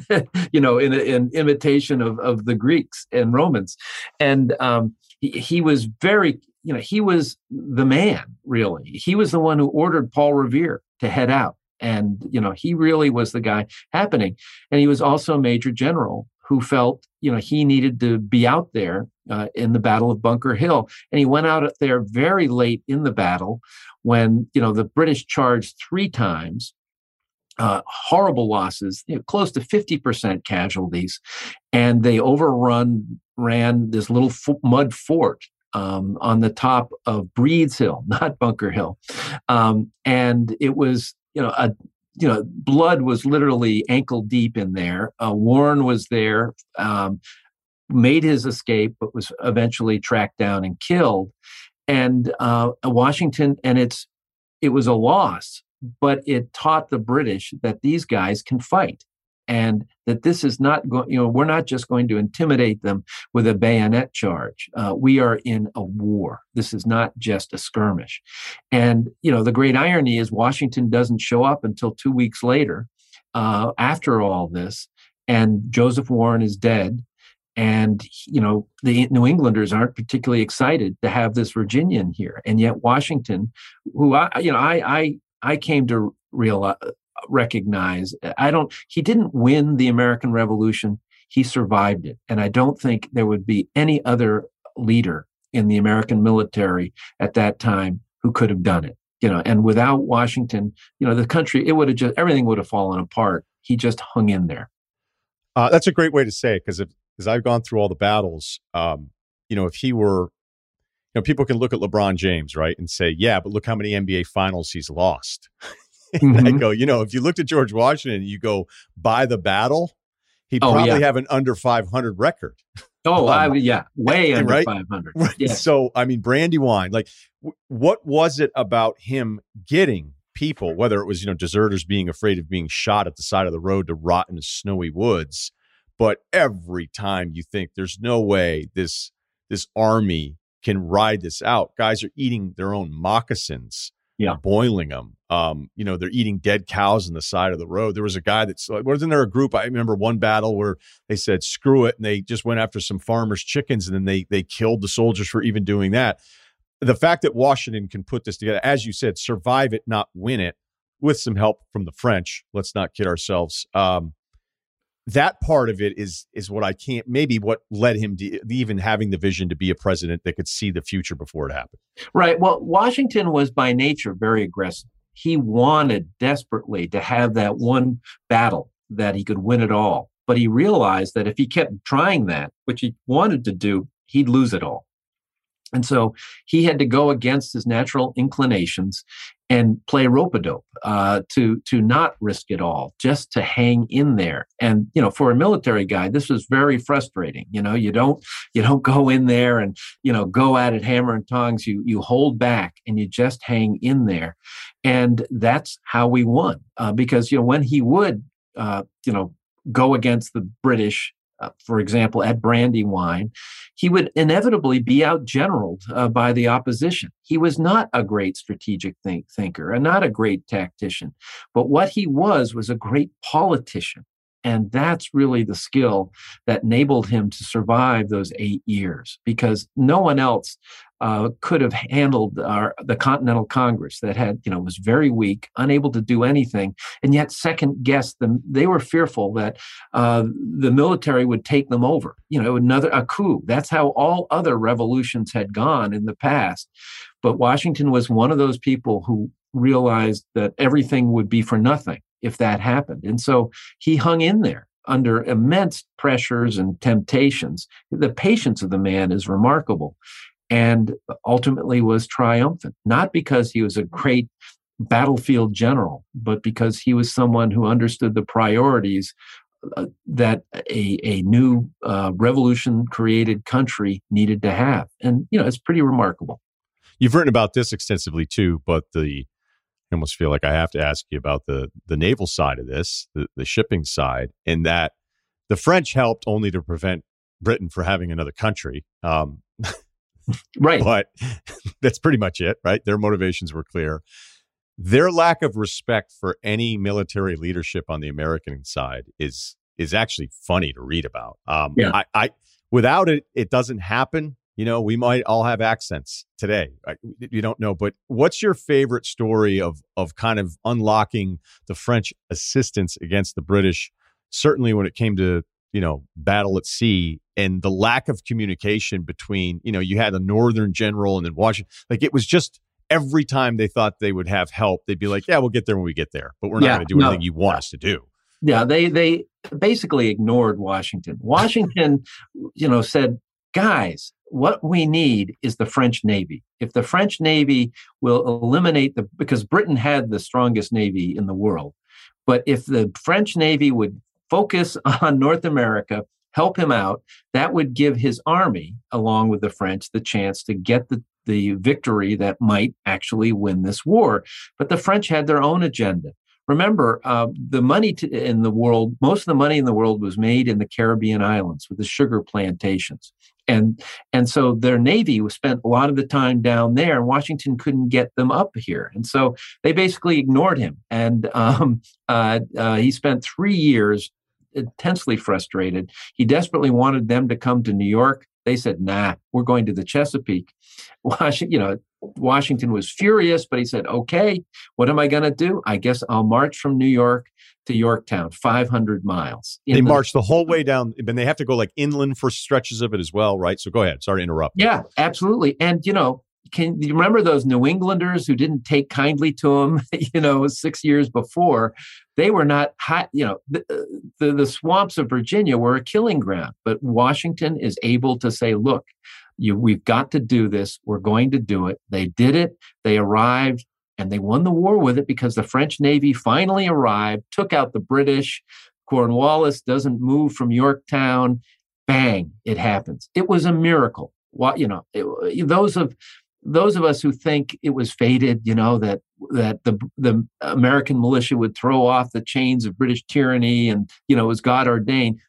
you know, in, in imitation of, of the Greeks and Romans. And um, he, he was very, you know, he was the man, really. He was the one who ordered Paul Revere to head out. And, you know, he really was the guy happening. And he was also a major general who felt, you know, he needed to be out there uh, in the Battle of Bunker Hill. And he went out there very late in the battle when, you know, the British charged three times uh, horrible losses, you know, close to 50% casualties. And they overrun, ran this little f- mud fort um, on the top of Breed's Hill, not Bunker Hill. Um, and it was, you know, a you know, blood was literally ankle deep in there. Uh, Warren was there, um, made his escape, but was eventually tracked down and killed. And uh, Washington, and it's it was a loss but it taught the British that these guys can fight and that this is not going, you know, we're not just going to intimidate them with a bayonet charge. Uh, we are in a war. This is not just a skirmish. And, you know, the great irony is Washington doesn't show up until two weeks later uh, after all this, and Joseph Warren is dead. And you know the New Englanders aren't particularly excited to have this Virginian here, and yet Washington, who I you know I I I came to realize recognize I don't he didn't win the American Revolution, he survived it, and I don't think there would be any other leader in the American military at that time who could have done it. You know, and without Washington, you know, the country it would have just everything would have fallen apart. He just hung in there. Uh, that's a great way to say it because as I've gone through all the battles, um, you know, if he were, you know, people can look at LeBron James, right, and say, yeah, but look how many NBA finals he's lost. mm-hmm. I go, you know, if you looked at George Washington, you go by the battle, he'd oh, probably yeah. have an under 500 record. Oh, um, I, yeah, way under right? 500. Right. Yeah. So, I mean, Brandywine, like, w- what was it about him getting people, whether it was, you know, deserters being afraid of being shot at the side of the road to rot in the snowy woods. But every time you think there's no way this this army can ride this out, guys are eating their own moccasins, yeah, boiling them. Um, you know, they're eating dead cows on the side of the road. There was a guy that's wasn't there a group? I remember one battle where they said screw it, and they just went after some farmers' chickens, and then they they killed the soldiers for even doing that the fact that Washington can put this together, as you said, survive it, not win it, with some help from the French. Let's not kid ourselves. Um, that part of it is is what I can't. Maybe what led him to even having the vision to be a president that could see the future before it happened. Right. Well, Washington was by nature very aggressive. He wanted desperately to have that one battle that he could win it all. But he realized that if he kept trying that, which he wanted to do, he'd lose it all. And so he had to go against his natural inclinations and play rope a dope uh, to to not risk it all, just to hang in there. And you know, for a military guy, this was very frustrating. You know, you don't you don't go in there and you know go at it hammer and tongs. You you hold back and you just hang in there, and that's how we won. Uh, because you know when he would uh, you know go against the British uh, for example, at Brandywine, he would inevitably be outgeneraled uh, by the opposition. He was not a great strategic think- thinker and not a great tactician, but what he was was a great politician. And that's really the skill that enabled him to survive those eight years because no one else uh, could have handled our, the Continental Congress that had, you know, was very weak, unable to do anything, and yet second guessed them. They were fearful that uh, the military would take them over. You know, another a coup. That's how all other revolutions had gone in the past. But Washington was one of those people who realized that everything would be for nothing if that happened. And so he hung in there under immense pressures and temptations. The patience of the man is remarkable and ultimately was triumphant, not because he was a great battlefield general, but because he was someone who understood the priorities uh, that a, a new uh, revolution created country needed to have. And, you know, it's pretty remarkable. You've written about this extensively too, but the I almost feel like I have to ask you about the the naval side of this, the, the shipping side, in that the French helped only to prevent Britain from having another country. Um, right. But that's pretty much it, right? Their motivations were clear. Their lack of respect for any military leadership on the American side is is actually funny to read about. Um, yeah. I, I without it, it doesn't happen. You know, we might all have accents today. You don't know, but what's your favorite story of of kind of unlocking the French assistance against the British? Certainly, when it came to you know battle at sea and the lack of communication between you know you had a northern general and then Washington, like it was just every time they thought they would have help, they'd be like, "Yeah, we'll get there when we get there, but we're not yeah, going to do no. anything you want us to do." Yeah, they they basically ignored Washington. Washington, you know, said, "Guys, what we need is the French Navy. If the French Navy will eliminate the, because Britain had the strongest Navy in the world, but if the French Navy would focus on North America, help him out, that would give his army, along with the French, the chance to get the, the victory that might actually win this war. But the French had their own agenda. Remember, uh, the money to, in the world, most of the money in the world was made in the Caribbean islands with the sugar plantations and and so their navy was spent a lot of the time down there and washington couldn't get them up here and so they basically ignored him and um, uh, uh, he spent three years intensely frustrated. He desperately wanted them to come to New York. They said, "Nah, we're going to the Chesapeake." Washington, you know, Washington was furious, but he said, "Okay, what am I going to do? I guess I'll march from New York to Yorktown, 500 miles." They the, march the whole way down, and they have to go like inland for stretches of it as well, right? So go ahead. Sorry to interrupt. Yeah, absolutely. And you know, can you remember those New Englanders who didn't take kindly to him, you know, six years before? They were not hot, you know, the, uh, the, the swamps of Virginia were a killing ground. But Washington is able to say, look, you, we've got to do this. We're going to do it. They did it. They arrived and they won the war with it because the French Navy finally arrived, took out the British. Cornwallis doesn't move from Yorktown. Bang, it happens. It was a miracle. What you know, it, uh, those of those of us who think it was fated, you know, that that the the American militia would throw off the chains of British tyranny and you know it was God ordained,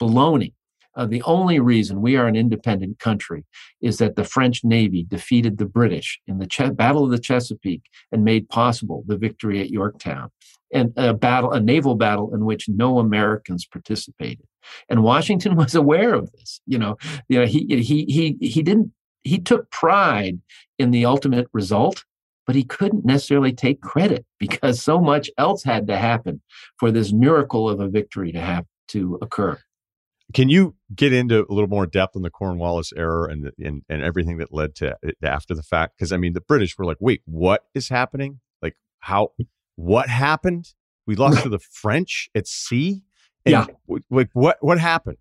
baloney. Uh, the only reason we are an independent country is that the French Navy defeated the British in the Battle of the Chesapeake and made possible the victory at Yorktown, and a battle, a naval battle in which no Americans participated. And Washington was aware of this. You know, you know, he he he he didn't he took pride in the ultimate result, but he couldn't necessarily take credit because so much else had to happen for this miracle of a victory to have to occur. Can you get into a little more depth on the Cornwallis error and and, and everything that led to after the fact? Because I mean, the British were like, "Wait, what is happening? Like, how? What happened? We lost to the French at sea. And yeah. Like, what what happened?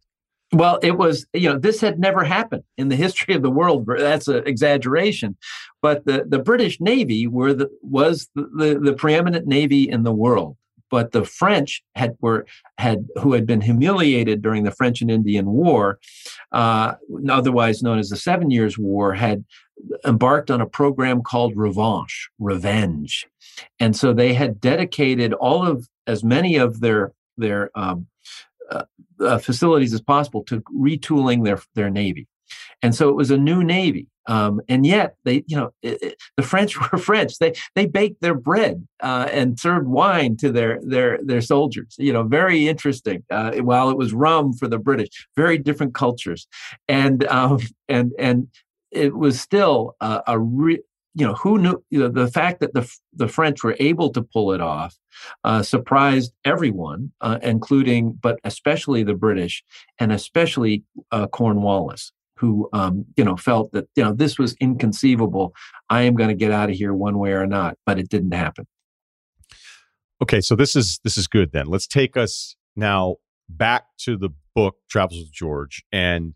Well, it was, you know, this had never happened in the history of the world. That's an exaggeration. But the, the British Navy were the, was the, the, the preeminent navy in the world. But the French had were had who had been humiliated during the French and Indian War, uh, otherwise known as the Seven Years' War, had embarked on a program called Revanche, revenge, and so they had dedicated all of as many of their their um, uh, uh, facilities as possible to retooling their their navy, and so it was a new navy. Um, and yet they, you know, it, it, the French were French. They they baked their bread uh, and served wine to their their their soldiers. You know, very interesting. Uh, while it was rum for the British, very different cultures, and um, and and it was still a, a re- you know who knew you know, the fact that the the French were able to pull it off uh, surprised everyone, uh, including but especially the British and especially uh, Cornwallis, who um, you know felt that you know this was inconceivable. I am going to get out of here one way or not, but it didn't happen. Okay, so this is this is good then. Let's take us now back to the book Travels with George and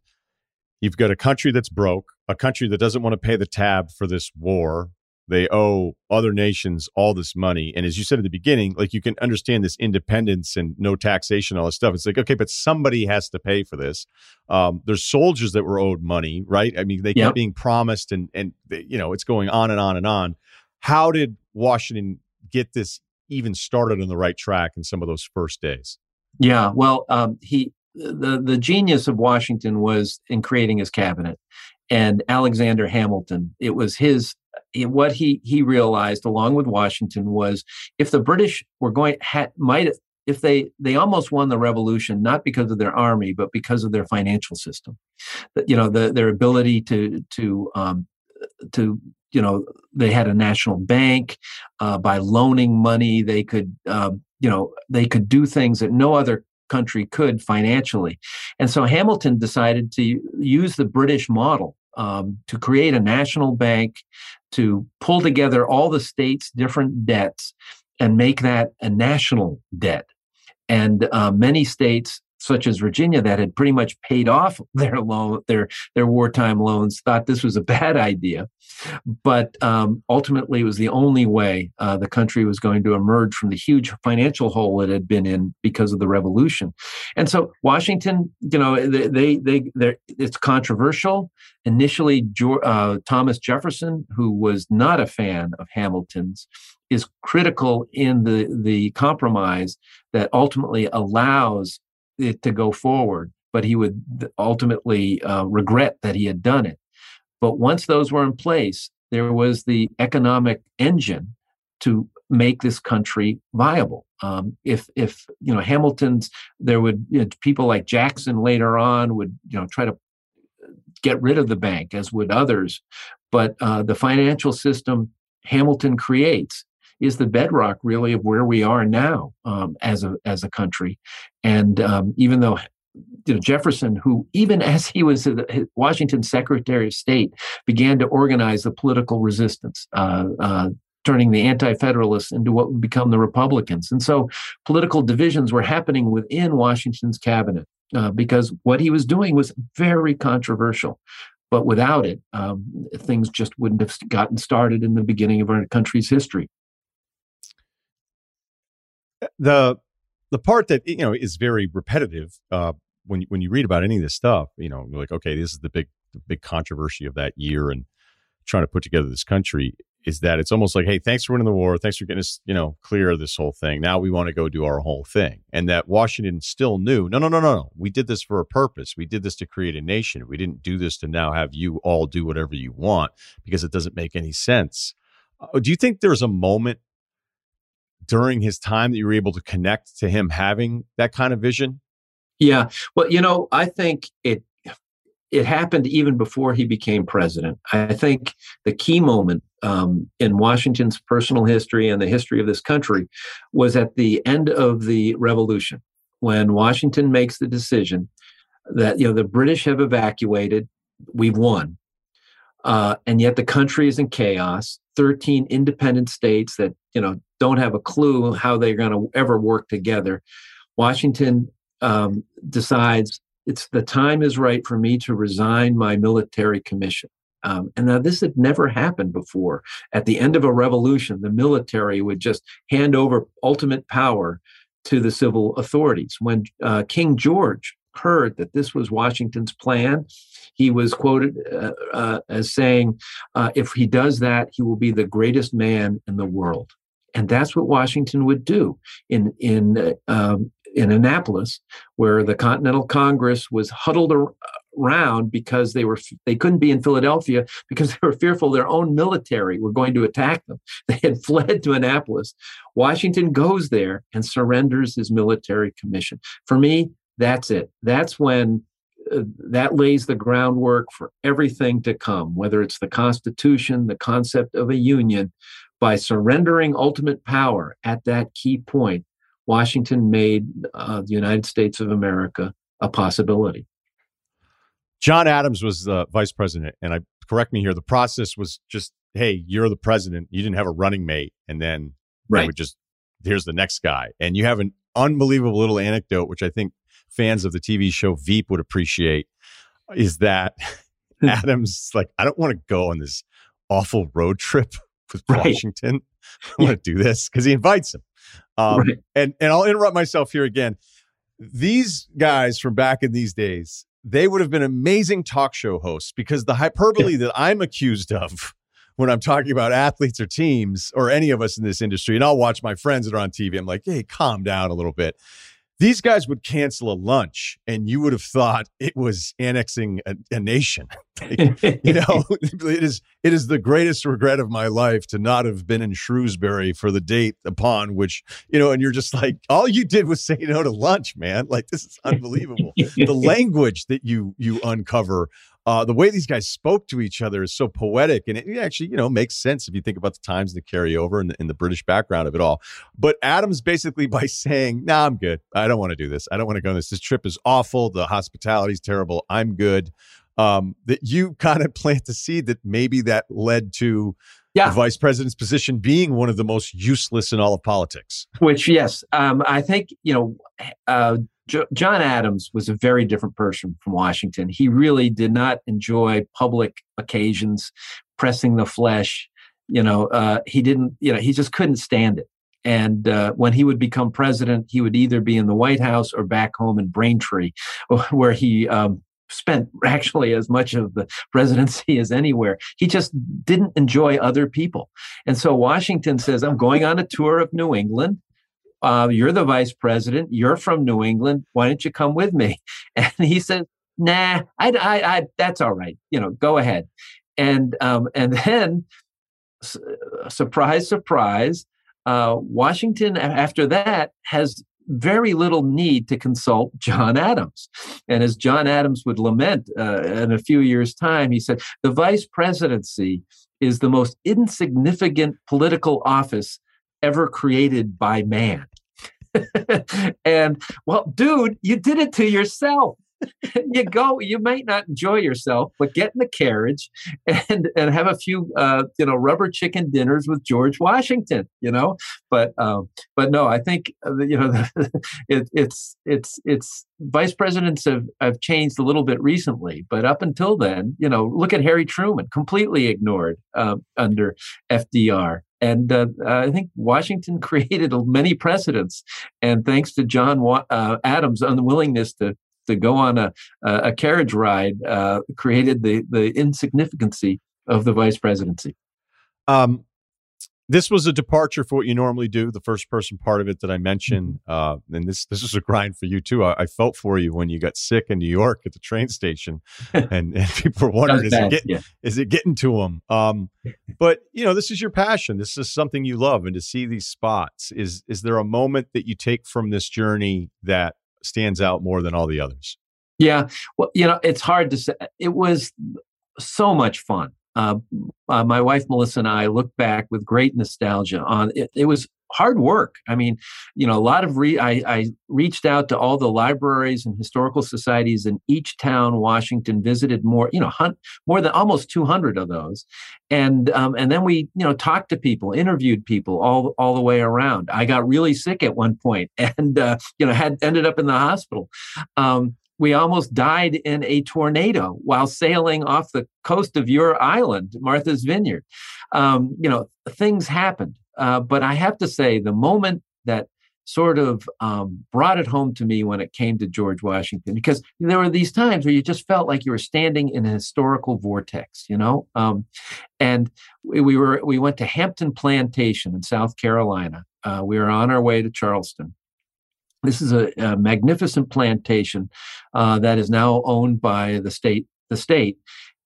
You've got a country that's broke, a country that doesn't want to pay the tab for this war. They owe other nations all this money. And as you said at the beginning, like you can understand this independence and no taxation, all this stuff. It's like, okay, but somebody has to pay for this. Um, there's soldiers that were owed money, right? I mean, they yep. kept being promised and, and, they, you know, it's going on and on and on. How did Washington get this even started on the right track in some of those first days? Yeah, well, um, he the the genius of Washington was in creating his cabinet, and Alexander Hamilton. It was his what he he realized along with Washington was if the British were going had, might if they they almost won the revolution not because of their army but because of their financial system, you know the, their ability to to um, to you know they had a national bank uh, by loaning money they could um, you know they could do things that no other country could financially. And so Hamilton decided to use the British model um, to create a national bank, to pull together all the states' different debts and make that a national debt. And uh, many states such as Virginia that had pretty much paid off their loan, their their wartime loans, thought this was a bad idea. But um, ultimately, it was the only way uh, the country was going to emerge from the huge financial hole it had been in because of the revolution. And so, Washington, you know, they they they it's controversial. Initially, uh, Thomas Jefferson, who was not a fan of Hamilton's, is critical in the the compromise that ultimately allows it to go forward, but he would ultimately uh, regret that he had done it. But once those were in place, there was the economic engine to make this country viable. Um, if if you know Hamilton's, there would you know, people like Jackson later on would you know try to get rid of the bank, as would others. But uh, the financial system Hamilton creates is the bedrock, really, of where we are now um, as a as a country. And um, even though you know, Jefferson, who even as he was Washington Secretary of State, began to organize the political resistance, uh, uh, turning the Anti-Federalists into what would become the Republicans. And so, political divisions were happening within Washington's cabinet uh, because what he was doing was very controversial. But without it, um, things just wouldn't have gotten started in the beginning of our country's history. The the part that you know is very repetitive uh, when when you read about any of this stuff, you know, like, okay, this is the big the big controversy of that year and trying to put together this country is that it's almost like, hey, thanks for winning the war, thanks for getting us, you know, clear of this whole thing. Now we want to go do our whole thing, and that Washington still knew, no, no, no, no, no, we did this for a purpose. We did this to create a nation. We didn't do this to now have you all do whatever you want because it doesn't make any sense. Uh, do you think there's a moment during his time that you were able to connect to him having that kind of vision? Yeah. Well, you know, I think it it happened even before he became president. I think the key moment um, in Washington's personal history and the history of this country was at the end of the revolution when Washington makes the decision that you know the British have evacuated, we've won, uh, and yet the country is in chaos. Thirteen independent states that you know don't have a clue how they're going to ever work together. Washington um, decides it's the time is right for me to resign my military commission. Um, and now this had never happened before. At the end of a revolution, the military would just hand over ultimate power to the civil authorities. When uh, King George heard that this was Washington's plan, he was quoted uh, uh, as saying, uh, if he does that, he will be the greatest man in the world. And that's what Washington would do in in uh, um, in Annapolis, where the Continental Congress was huddled around because they were they couldn't be in Philadelphia because they were fearful their own military were going to attack them. They had fled to Annapolis. Washington goes there and surrenders his military commission. For me, that's it. That's when that lays the groundwork for everything to come, whether it's the Constitution, the concept of a union. By surrendering ultimate power at that key point, Washington made uh, the United States of America a possibility. John Adams was the vice president, and I correct me here. The process was just, hey, you're the president. You didn't have a running mate, and then right. would just here's the next guy. And you have an unbelievable little anecdote, which I think fans of the TV show Veep would appreciate, is that Adams like, I don't want to go on this awful road trip with right. Washington. I want to do this because he invites him. Um, right. And and I'll interrupt myself here again. These guys from back in these days, they would have been amazing talk show hosts because the hyperbole yeah. that I'm accused of when I'm talking about athletes or teams or any of us in this industry, and I'll watch my friends that are on TV. I'm like, hey, calm down a little bit these guys would cancel a lunch and you would have thought it was annexing a, a nation. Like, you know it is it is the greatest regret of my life to not have been in shrewsbury for the date upon which you know and you're just like all you did was say no to lunch man. Like this is unbelievable. The language that you you uncover uh, the way these guys spoke to each other is so poetic, and it actually, you know, makes sense if you think about the times that carry over and the, and the British background of it all. But Adams basically by saying, "Nah, I'm good. I don't want to do this. I don't want to go on this. This trip is awful. The hospitality is terrible. I'm good." Um, that you kind of plant the seed that maybe that led to yeah. the vice president's position being one of the most useless in all of politics. Which, yes, um, I think you know. Uh, jo- John Adams was a very different person from Washington. He really did not enjoy public occasions, pressing the flesh. You know, uh, he didn't. You know, he just couldn't stand it. And uh, when he would become president, he would either be in the White House or back home in Braintree, where he um, spent actually as much of the presidency as anywhere. He just didn't enjoy other people. And so Washington says, I'm going on a tour of New England uh, you're the vice president. You're from New England. Why don't you come with me? And he said, Nah, I, I, I that's all right. You know, go ahead. And um, and then, surprise, surprise, uh, Washington, after that, has very little need to consult John Adams. And as John Adams would lament uh, in a few years' time, he said, the vice presidency is the most insignificant political office ever created by man. and well, dude, you did it to yourself. you go, you might not enjoy yourself, but get in the carriage and and have a few uh, you know rubber chicken dinners with George Washington. You know, but um, but no, I think uh, you know it, it's it's it's vice presidents have have changed a little bit recently, but up until then, you know, look at Harry Truman, completely ignored um, under FDR. And uh, I think Washington created many precedents, and thanks to John uh, Adams' unwillingness to to go on a, a carriage ride uh, created the, the insignificancy of the vice presidency. Um, this was a departure for what you normally do. The first person part of it that I mentioned, mm-hmm. uh, and this this is a grind for you too. I, I, felt for you when you got sick in New York at the train station, and, and people were wondering, is it, getting, yeah. is it getting to them? Um, but you know, this is your passion. This is something you love, and to see these spots is is there a moment that you take from this journey that stands out more than all the others? Yeah, well, you know, it's hard to say. It was so much fun. Uh, uh, my wife Melissa and I look back with great nostalgia on it. It was hard work. I mean, you know, a lot of re- I, I, reached out to all the libraries and historical societies in each town, Washington. Visited more, you know, hunt, more than almost 200 of those, and um, and then we, you know, talked to people, interviewed people all all the way around. I got really sick at one point, and uh, you know, had ended up in the hospital. Um, we almost died in a tornado while sailing off the coast of your island, Martha's Vineyard. Um, you know, things happened. Uh, but I have to say, the moment that sort of um, brought it home to me when it came to George Washington, because there were these times where you just felt like you were standing in a historical vortex, you know. Um, and we, we, were we went to Hampton Plantation in South Carolina. Uh, we were on our way to Charleston. This is a, a magnificent plantation uh, that is now owned by the state. The state,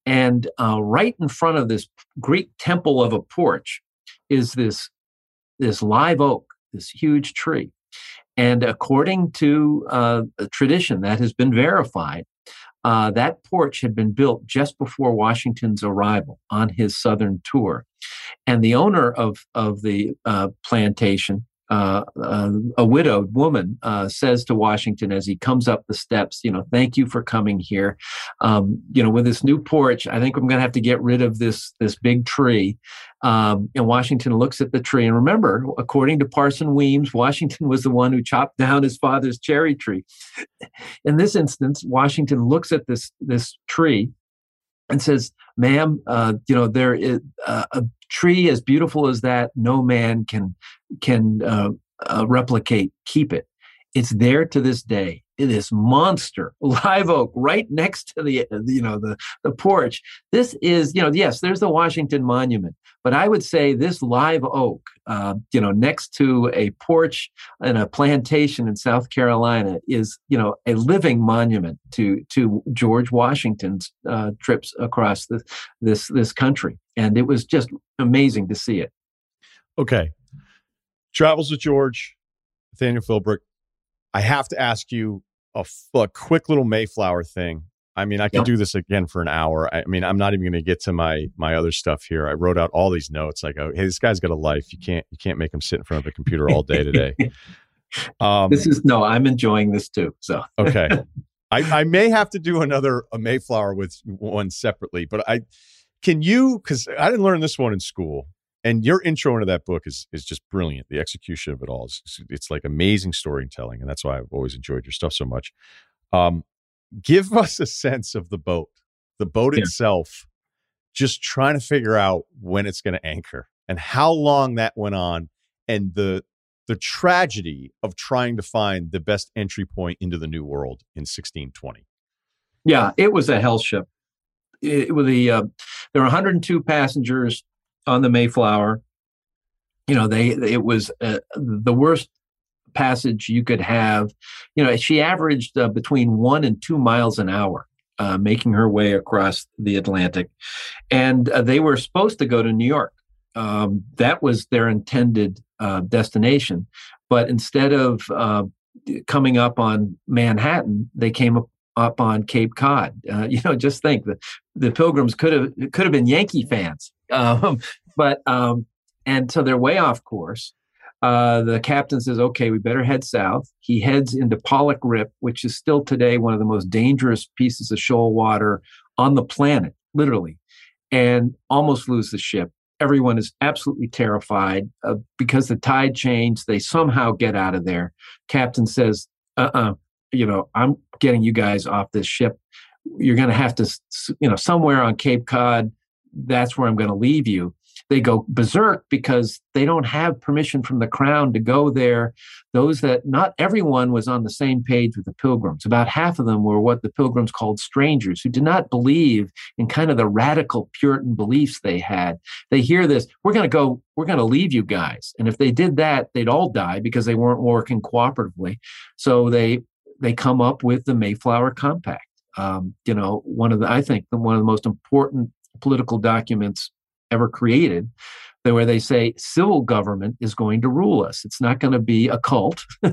and uh, right in front of this Greek temple of a porch is this this live oak, this huge tree. And according to uh, tradition that has been verified, uh, that porch had been built just before Washington's arrival on his southern tour. And the owner of, of the uh, plantation uh, uh, a widowed woman uh, says to Washington as he comes up the steps, you know, thank you for coming here. Um, you know, with this new porch, I think I'm going to have to get rid of this this big tree. Um, and Washington looks at the tree, and remember, according to Parson Weems, Washington was the one who chopped down his father's cherry tree. In this instance, Washington looks at this this tree and says, "Ma'am, uh, you know there is uh, a tree as beautiful as that. No man can can uh, uh, replicate. Keep it. It's there to this day this monster live oak right next to the you know the the porch. This is you know yes there's the washington monument but i would say this live oak uh, you know next to a porch and a plantation in south carolina is you know a living monument to to george washington's uh, trips across this this this country. And it was just amazing to see it. Okay. Travels with george nathaniel philbrick I have to ask you a, a quick little Mayflower thing. I mean, I could do this again for an hour. I mean, I'm not even going to get to my my other stuff here. I wrote out all these notes. Like, oh, hey, this guy's got a life. You can't you can't make him sit in front of a computer all day today. Um, this is no, I'm enjoying this too. So okay, I, I may have to do another a Mayflower with one separately, but I can you because I didn't learn this one in school and your intro into that book is is just brilliant. The execution of it all is it's like amazing storytelling, and that's why I've always enjoyed your stuff so much. Um, give us a sense of the boat, the boat yeah. itself. Just trying to figure out when it's going to anchor and how long that went on, and the the tragedy of trying to find the best entry point into the new world in 1620. Yeah, it was a hell ship. It, it was the uh, there were 102 passengers on the Mayflower. You know, they it was uh, the worst passage you could have. You know, she averaged uh, between one and two miles an hour. Uh, making her way across the Atlantic. And uh, they were supposed to go to New York. Um, that was their intended uh, destination. But instead of uh, coming up on Manhattan, they came up, up on Cape Cod. Uh, you know, just think the the Pilgrims could have could have been Yankee fans, um, but um, and so they're way off course. Uh, the captain says, "Okay, we better head south." He heads into Pollock Rip, which is still today one of the most dangerous pieces of shoal water on the planet, literally, and almost lose the ship. Everyone is absolutely terrified uh, because the tide changed. They somehow get out of there. Captain says, "Uh, uh you know, I'm getting you guys off this ship. You're going to have to, you know, somewhere on Cape Cod. That's where I'm going to leave you." they go berserk because they don't have permission from the crown to go there. Those that not everyone was on the same page with the pilgrims. About half of them were what the pilgrims called strangers who did not believe in kind of the radical Puritan beliefs they had. They hear this, we're going to go, we're going to leave you guys. And if they did that, they'd all die because they weren't working cooperatively. So they they come up with the Mayflower Compact. Um, you know, one of the I think one of the most important political documents ever created where they say civil government is going to rule us. It's not going to be a cult.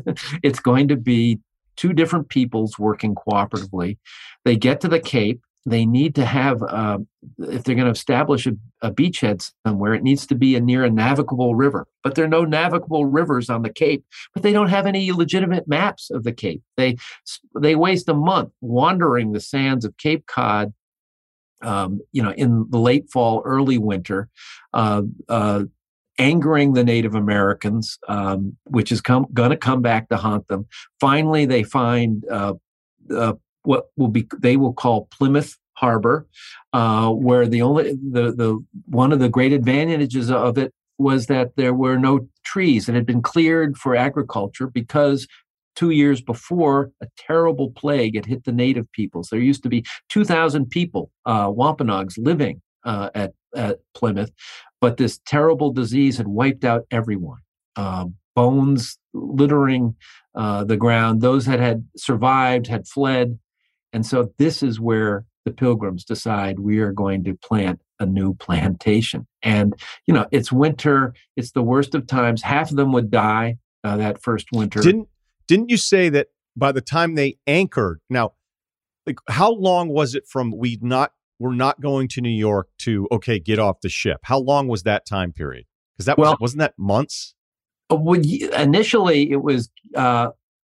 it's going to be two different peoples working cooperatively. They get to the Cape. They need to have, uh, if they're going to establish a, a, beachhead somewhere, it needs to be a, near a navigable river. But there are no navigable rivers on the Cape. But they don't have any legitimate maps of the Cape. They they waste a month wandering the sands of Cape Cod um, you know, in the late fall, early winter, uh, uh, angering the Native Americans, um, which is going to come back to haunt them. Finally, they find uh, uh, what will be they will call Plymouth Harbor, uh, where the only the the one of the great advantages of it was that there were no trees. It had been cleared for agriculture because two years before, a terrible plague had hit the native peoples. There used to be 2,000 people, uh, Wampanoags, living uh, at, at Plymouth, but this terrible disease had wiped out everyone. Uh, bones littering uh, the ground. Those that had survived had fled. And so this is where the pilgrims decide we are going to plant a new plantation. And, you know, it's winter, it's the worst of times. Half of them would die uh, that first winter. Didn't didn't you say that by the time they anchored, now, like how long was it from we not we're not going to New York to okay, get off the ship? How long was that time period? Because that well, was wasn't that months? Uh, initially, it was uh,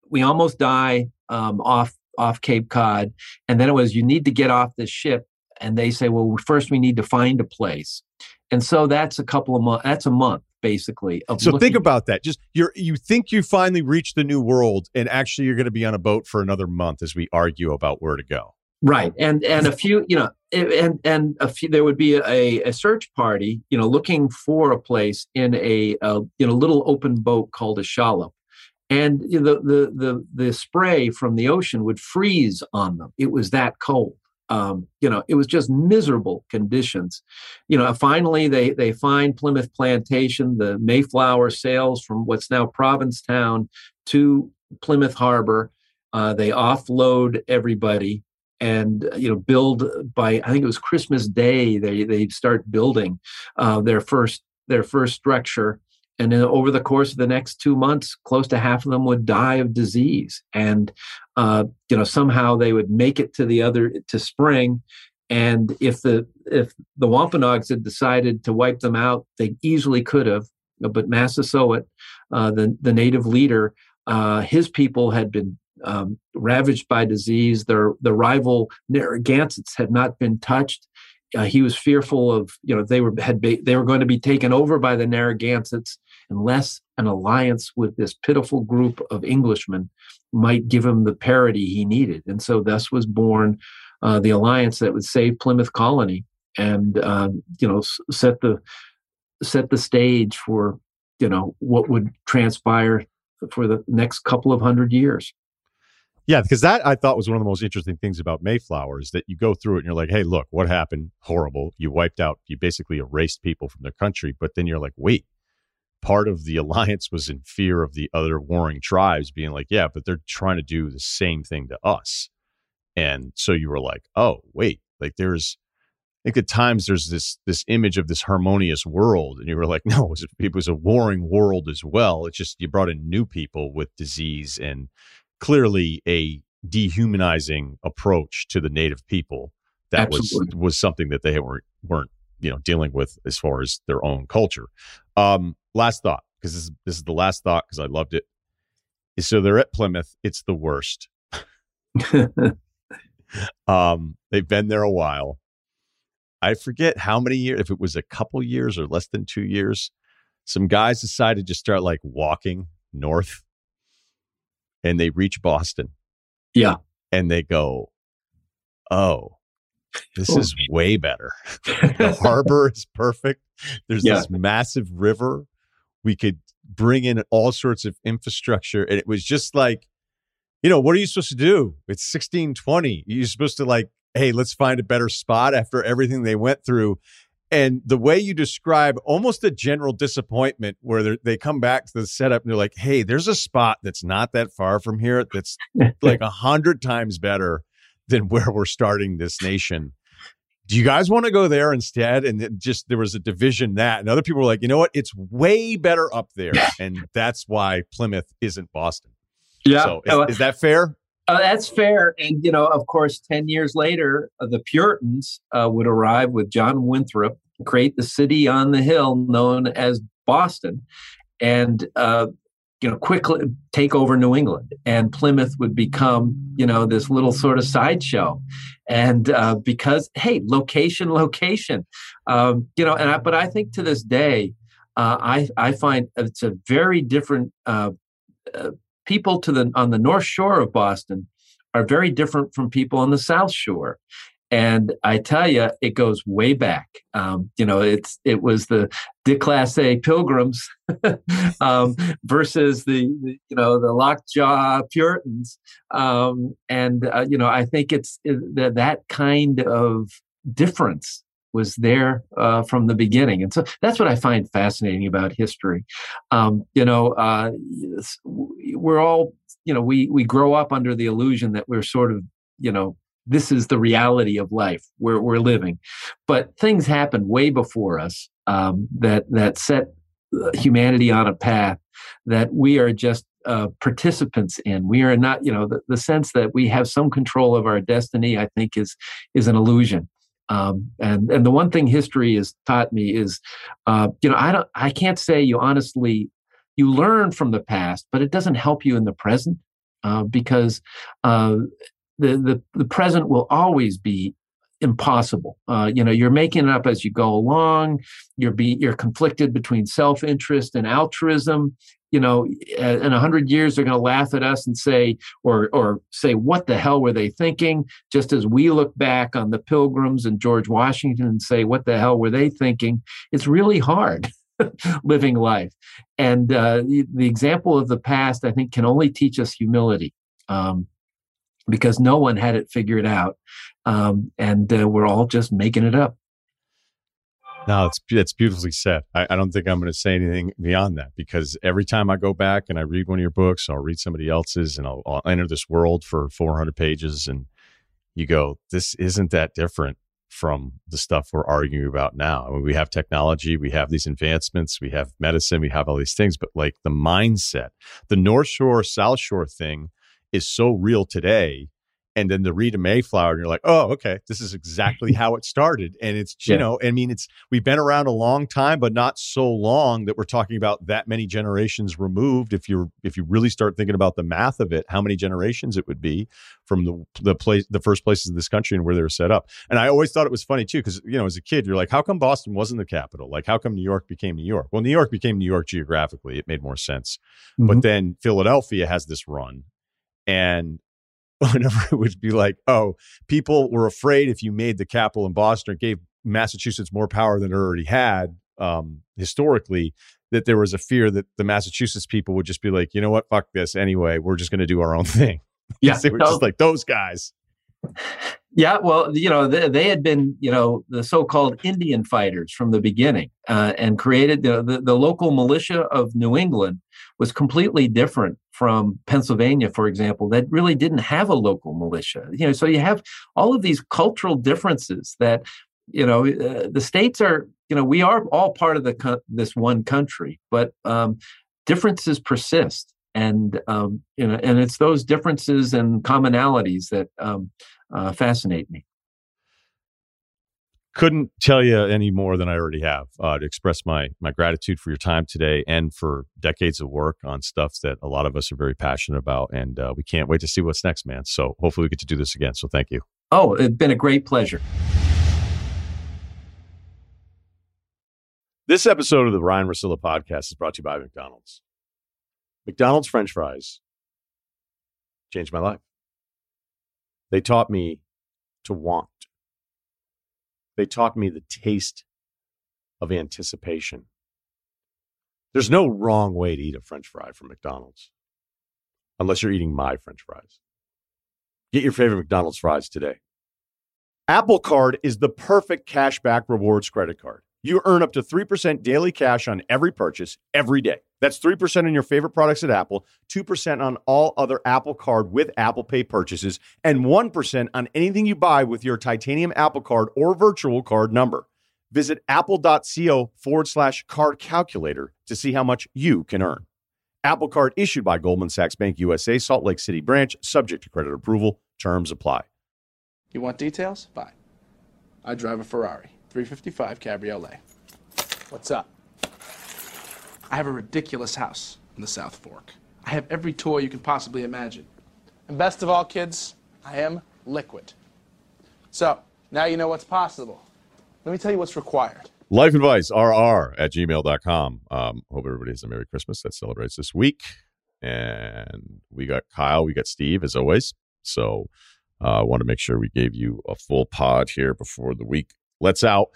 we almost die um, off off Cape Cod, and then it was you need to get off this ship, and they say, well, first we need to find a place, and so that's a couple of months. That's a month basically. so think about that. Just you're you think you finally reached the new world, and actually you're going to be on a boat for another month as we argue about where to go. Right, and and a few, you know, and and a few. There would be a, a search party, you know, looking for a place in a, a you know little open boat called a shallop, and the the the the spray from the ocean would freeze on them. It was that cold um, you know, it was just miserable conditions. You know, finally they they find Plymouth Plantation. The Mayflower sails from what's now Provincetown to Plymouth Harbor. Uh, they offload everybody and you know build by I think it was Christmas Day. They they start building uh, their first their first structure and then over the course of the next two months close to half of them would die of disease. And uh, you know somehow they would make it to the other to spring. And if the if the wampanoags had decided to wipe them out they easily could have. But massasoit uh, the, the native leader uh, his people had been um, ravaged by disease. Their the rival narragansetts had not been touched. Uh, he was fearful of you know they were had be, they were going to be taken over by the Narragansetts unless an alliance with this pitiful group of Englishmen might give him the parity he needed, and so thus was born uh, the alliance that would save Plymouth Colony and uh, you know set the set the stage for you know what would transpire for the next couple of hundred years. Yeah, because that I thought was one of the most interesting things about Mayflower is that you go through it and you're like, hey, look, what happened? Horrible. You wiped out, you basically erased people from their country. But then you're like, wait, part of the alliance was in fear of the other warring tribes being like, yeah, but they're trying to do the same thing to us. And so you were like, oh, wait, like there's I think at times there's this this image of this harmonious world, and you were like, no, it was, it was a warring world as well. It's just you brought in new people with disease and clearly a dehumanizing approach to the native people that Absolutely. was was something that they weren't weren't you know dealing with as far as their own culture. Um, last thought, because this is this is the last thought because I loved it. Is so they're at Plymouth. It's the worst. um, they've been there a while. I forget how many years, if it was a couple years or less than two years, some guys decided to start like walking north and they reach Boston. Yeah. And they go, oh, this oh. is way better. the harbor is perfect. There's yeah. this massive river. We could bring in all sorts of infrastructure. And it was just like, you know, what are you supposed to do? It's 1620. You're supposed to like, hey, let's find a better spot after everything they went through. And the way you describe almost a general disappointment where they come back to the setup and they're like, hey, there's a spot that's not that far from here that's like a hundred times better than where we're starting this nation. Do you guys want to go there instead? And just there was a division that, and other people were like, you know what? It's way better up there. And that's why Plymouth isn't Boston. Yeah. So is, is that fair? Uh, that's fair. And, you know, of course, 10 years later, uh, the Puritans uh, would arrive with John Winthrop, create the city on the hill known as Boston, and, uh, you know, quickly take over New England. And Plymouth would become, you know, this little sort of sideshow. And uh, because, hey, location, location, um, you know, and I, but I think to this day, uh, I, I find it's a very different people to the on the north shore of Boston are very different from people on the south shore. And I tell you, it goes way back. Um, you know, it's it was the déclassé pilgrims um, versus the, you know the lockjaw Puritans, um, and uh, you know I think it's it, that kind of difference was there uh, from the beginning. And so that's what I find fascinating about history. Um, you know, uh, we're all, you know, we, we grow up under the illusion that we're sort of, you know, this is the reality of life where we're living. But things happened way before us um, that, that set uh, humanity on a path that we are just uh, participants in. We are not, you know, the, the sense that we have some control of our destiny, I think, is is an illusion. Um, and and the one thing history has taught me is, uh, you know, I don't, I can't say you honestly, you learn from the past, but it doesn't help you in the present uh, because uh, the the the present will always be impossible. Uh, you know, you're making it up as you go along. You're be you're conflicted between self interest and altruism you know, in a hundred years they're going to laugh at us and say, or or say, what the hell were they thinking? Just as we look back on the Pilgrims and George Washington and say, what the hell were they thinking? It's really hard living life, and uh, the, the, example of the past, I think, can only teach us humility. Um, because no one had it figured out, um, and uh, we're all just making it up. No, it's it's beautifully said. I, I don't think I'm going to say anything beyond that because every time I go back and I read one of your books, I'll read somebody else's, and I'll, I'll enter this world for 400 pages, and you go, "This isn't that different from the stuff we're arguing about now." I mean, we have technology, we have these advancements, we have medicine, we have all these things, but like the mindset, the North Shore South Shore thing is so real today and then the read a Mayflower, and you're like, oh, okay, this is exactly how it started. And it's, you yeah. know, I mean, it's we've been around a long time, but not so long that we're talking about that many generations removed. If you're if you really start thinking about the math of it, how many generations it would be from the the place the first places in this country and where they were set up. And I always thought it was funny too, because you know, as a kid, you're like, how come Boston wasn't the capital? Like, how come New York became New York? Well, New York became New York geographically. It made more sense. Mm-hmm. But then Philadelphia has this run. And whenever it would be like, oh, people were afraid if you made the capital in Boston or gave Massachusetts more power than it already had um, historically, that there was a fear that the Massachusetts people would just be like, you know what, fuck this anyway. We're just going to do our own thing. Yeah, they were just like those guys. Yeah, well, you know, they, they, had been, you know, the so-called Indian fighters from the beginning, uh, and created the, the, the local militia of New England was completely different from Pennsylvania, for example, that really didn't have a local militia. You know, so you have all of these cultural differences that you know, uh, the states are, you know, we are all part of the co- this one country, but um, differences persist, and um, you know, and it's those differences and commonalities that um, uh, fascinate me couldn't tell you any more than I already have uh, to express my my gratitude for your time today and for decades of work on stuff that a lot of us are very passionate about, and uh, we can't wait to see what's next, man. So hopefully we get to do this again. So thank you. Oh, it's been a great pleasure. This episode of the Ryen Russillo podcast is brought to you by McDonald's. McDonald's French fries changed my life. They taught me to want they taught me the taste of anticipation. There's no wrong way to eat a french fry from McDonald's unless you're eating my french fries. Get your favorite McDonald's fries today. Apple Card is the perfect cashback rewards credit card. You earn up to 3% daily cash on every purchase every day. That's 3% on your favorite products at Apple, 2% on all other Apple Card with Apple Pay purchases, and 1% on anything you buy with your titanium Apple Card or virtual card number. Visit apple.co forward slash card calculator to see how much you can earn. Apple Card issued by Goldman Sachs Bank USA, Salt Lake City branch, subject to credit approval. Terms apply. You want details? Fine. I drive a Ferrari 355 Cabriolet. What's up? I have a ridiculous house in the South Fork. I have every toy you can possibly imagine. And best of all, kids, I am liquid. So, now you know what's possible. Let me tell you what's required. Life advice, rr at gmail.com. Um, hope everybody has a Merry Christmas that celebrates this week. And we got Kyle, we got Steve, as always. So I uh, want to make sure we gave you a full pod here before the week lets out.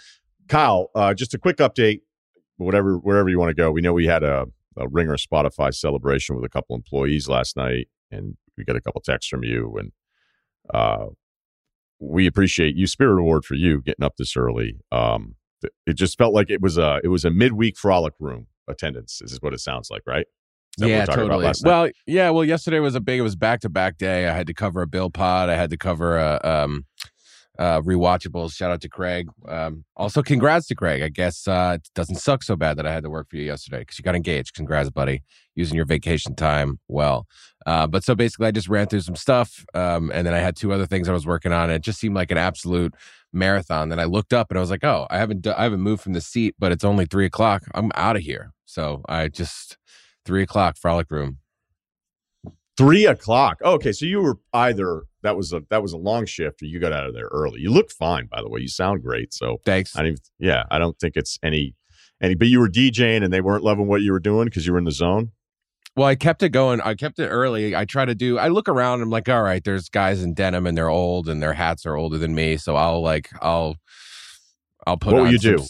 Kyle, uh, just a quick update whatever wherever you want to go. We know we had a, a Ringer Spotify celebration with a couple employees last night, and we got a couple texts from you, and uh, we appreciate you. Spirit award for you getting up this early. Um, it just felt like it was a it was a midweek frolic room attendance. Is what it sounds like, right? Yeah, totally. Well, yeah. Well, yesterday was a big. It was back to back day. I had to cover a bill pod. I had to cover a um, uh, rewatchables. Shout out to Craig. Um, also, congrats to Craig. I guess uh, it doesn't suck so bad that I had to work for you yesterday because you got engaged. Congrats, buddy. Using your vacation time well. Uh, but so basically, I just ran through some stuff, um, and then I had two other things I was working on. And it just seemed like an absolute marathon. Then I looked up and I was like, "Oh, I haven't, I haven't moved from the seat, but it's only three o'clock. I'm out of here." So I just three o'clock frolic room. Three o'clock. Oh, okay, so you were either that was a that was a long shift, or you got out of there early. You look fine, by the way. You sound great. So thanks. I don't even, yeah, I don't think it's any any. But you were DJing, and they weren't loving what you were doing because you were in the zone. Well, I kept it going. I kept it early. I try to do. I look around. I'm like, all right, there's guys in denim, and they're old, and their hats are older than me. So I'll like, I'll, I'll put. What will you some, do?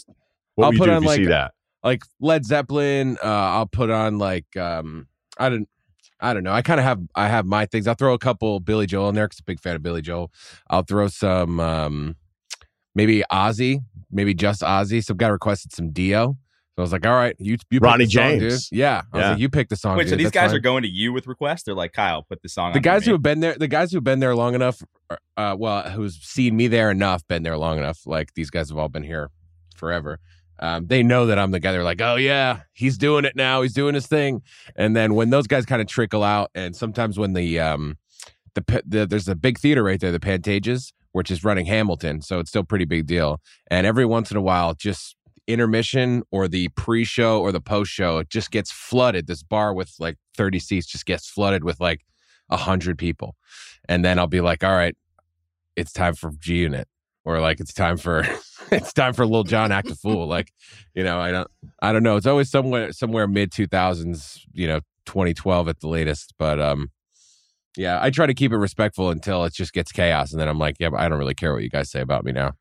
What I'll will you put do on if you like, see that? Like Led Zeppelin. Uh, I'll put on like, um, I don't. I don't know. I kind of have I have my things. I'll throw a couple Billy Joel in there because I'm a big fan of Billy Joel. I'll throw some um maybe Ozzy, maybe just Ozzy. Some guy requested some Dio. So I was like, all right, you you Ronnie pick the song, James. dude. Yeah. I was like, you pick the song. Wait, so these That's guys fine. are going to you with requests? They're like, Kyle, put the song the on. guys who have been there the guys who've been there long enough uh well who's seen me there enough been there long enough like these guys have all been here forever um, they know that i'm the guy. They're like oh yeah he's doing it now. He's doing his thing. And then when those guys kind of trickle out and sometimes when the um the, the there's a big theater right there the pantages which is running hamilton so it's still pretty big deal. And every once in a while just intermission or the pre-show or the post-show it just gets flooded. This bar with like 30 seats just gets flooded with like a hundred people, and then I'll be like, "All right, it's time for G Unit," or like it's time for it's time for Lil Jon act a fool. Like, you know, I don't, I don't know. It's always somewhere somewhere mid two thousands, you know, twenty twelve at the latest. But um, yeah, I try to keep it respectful until it just gets chaos, and then I'm like, yeah, but I don't really care what you guys say about me now.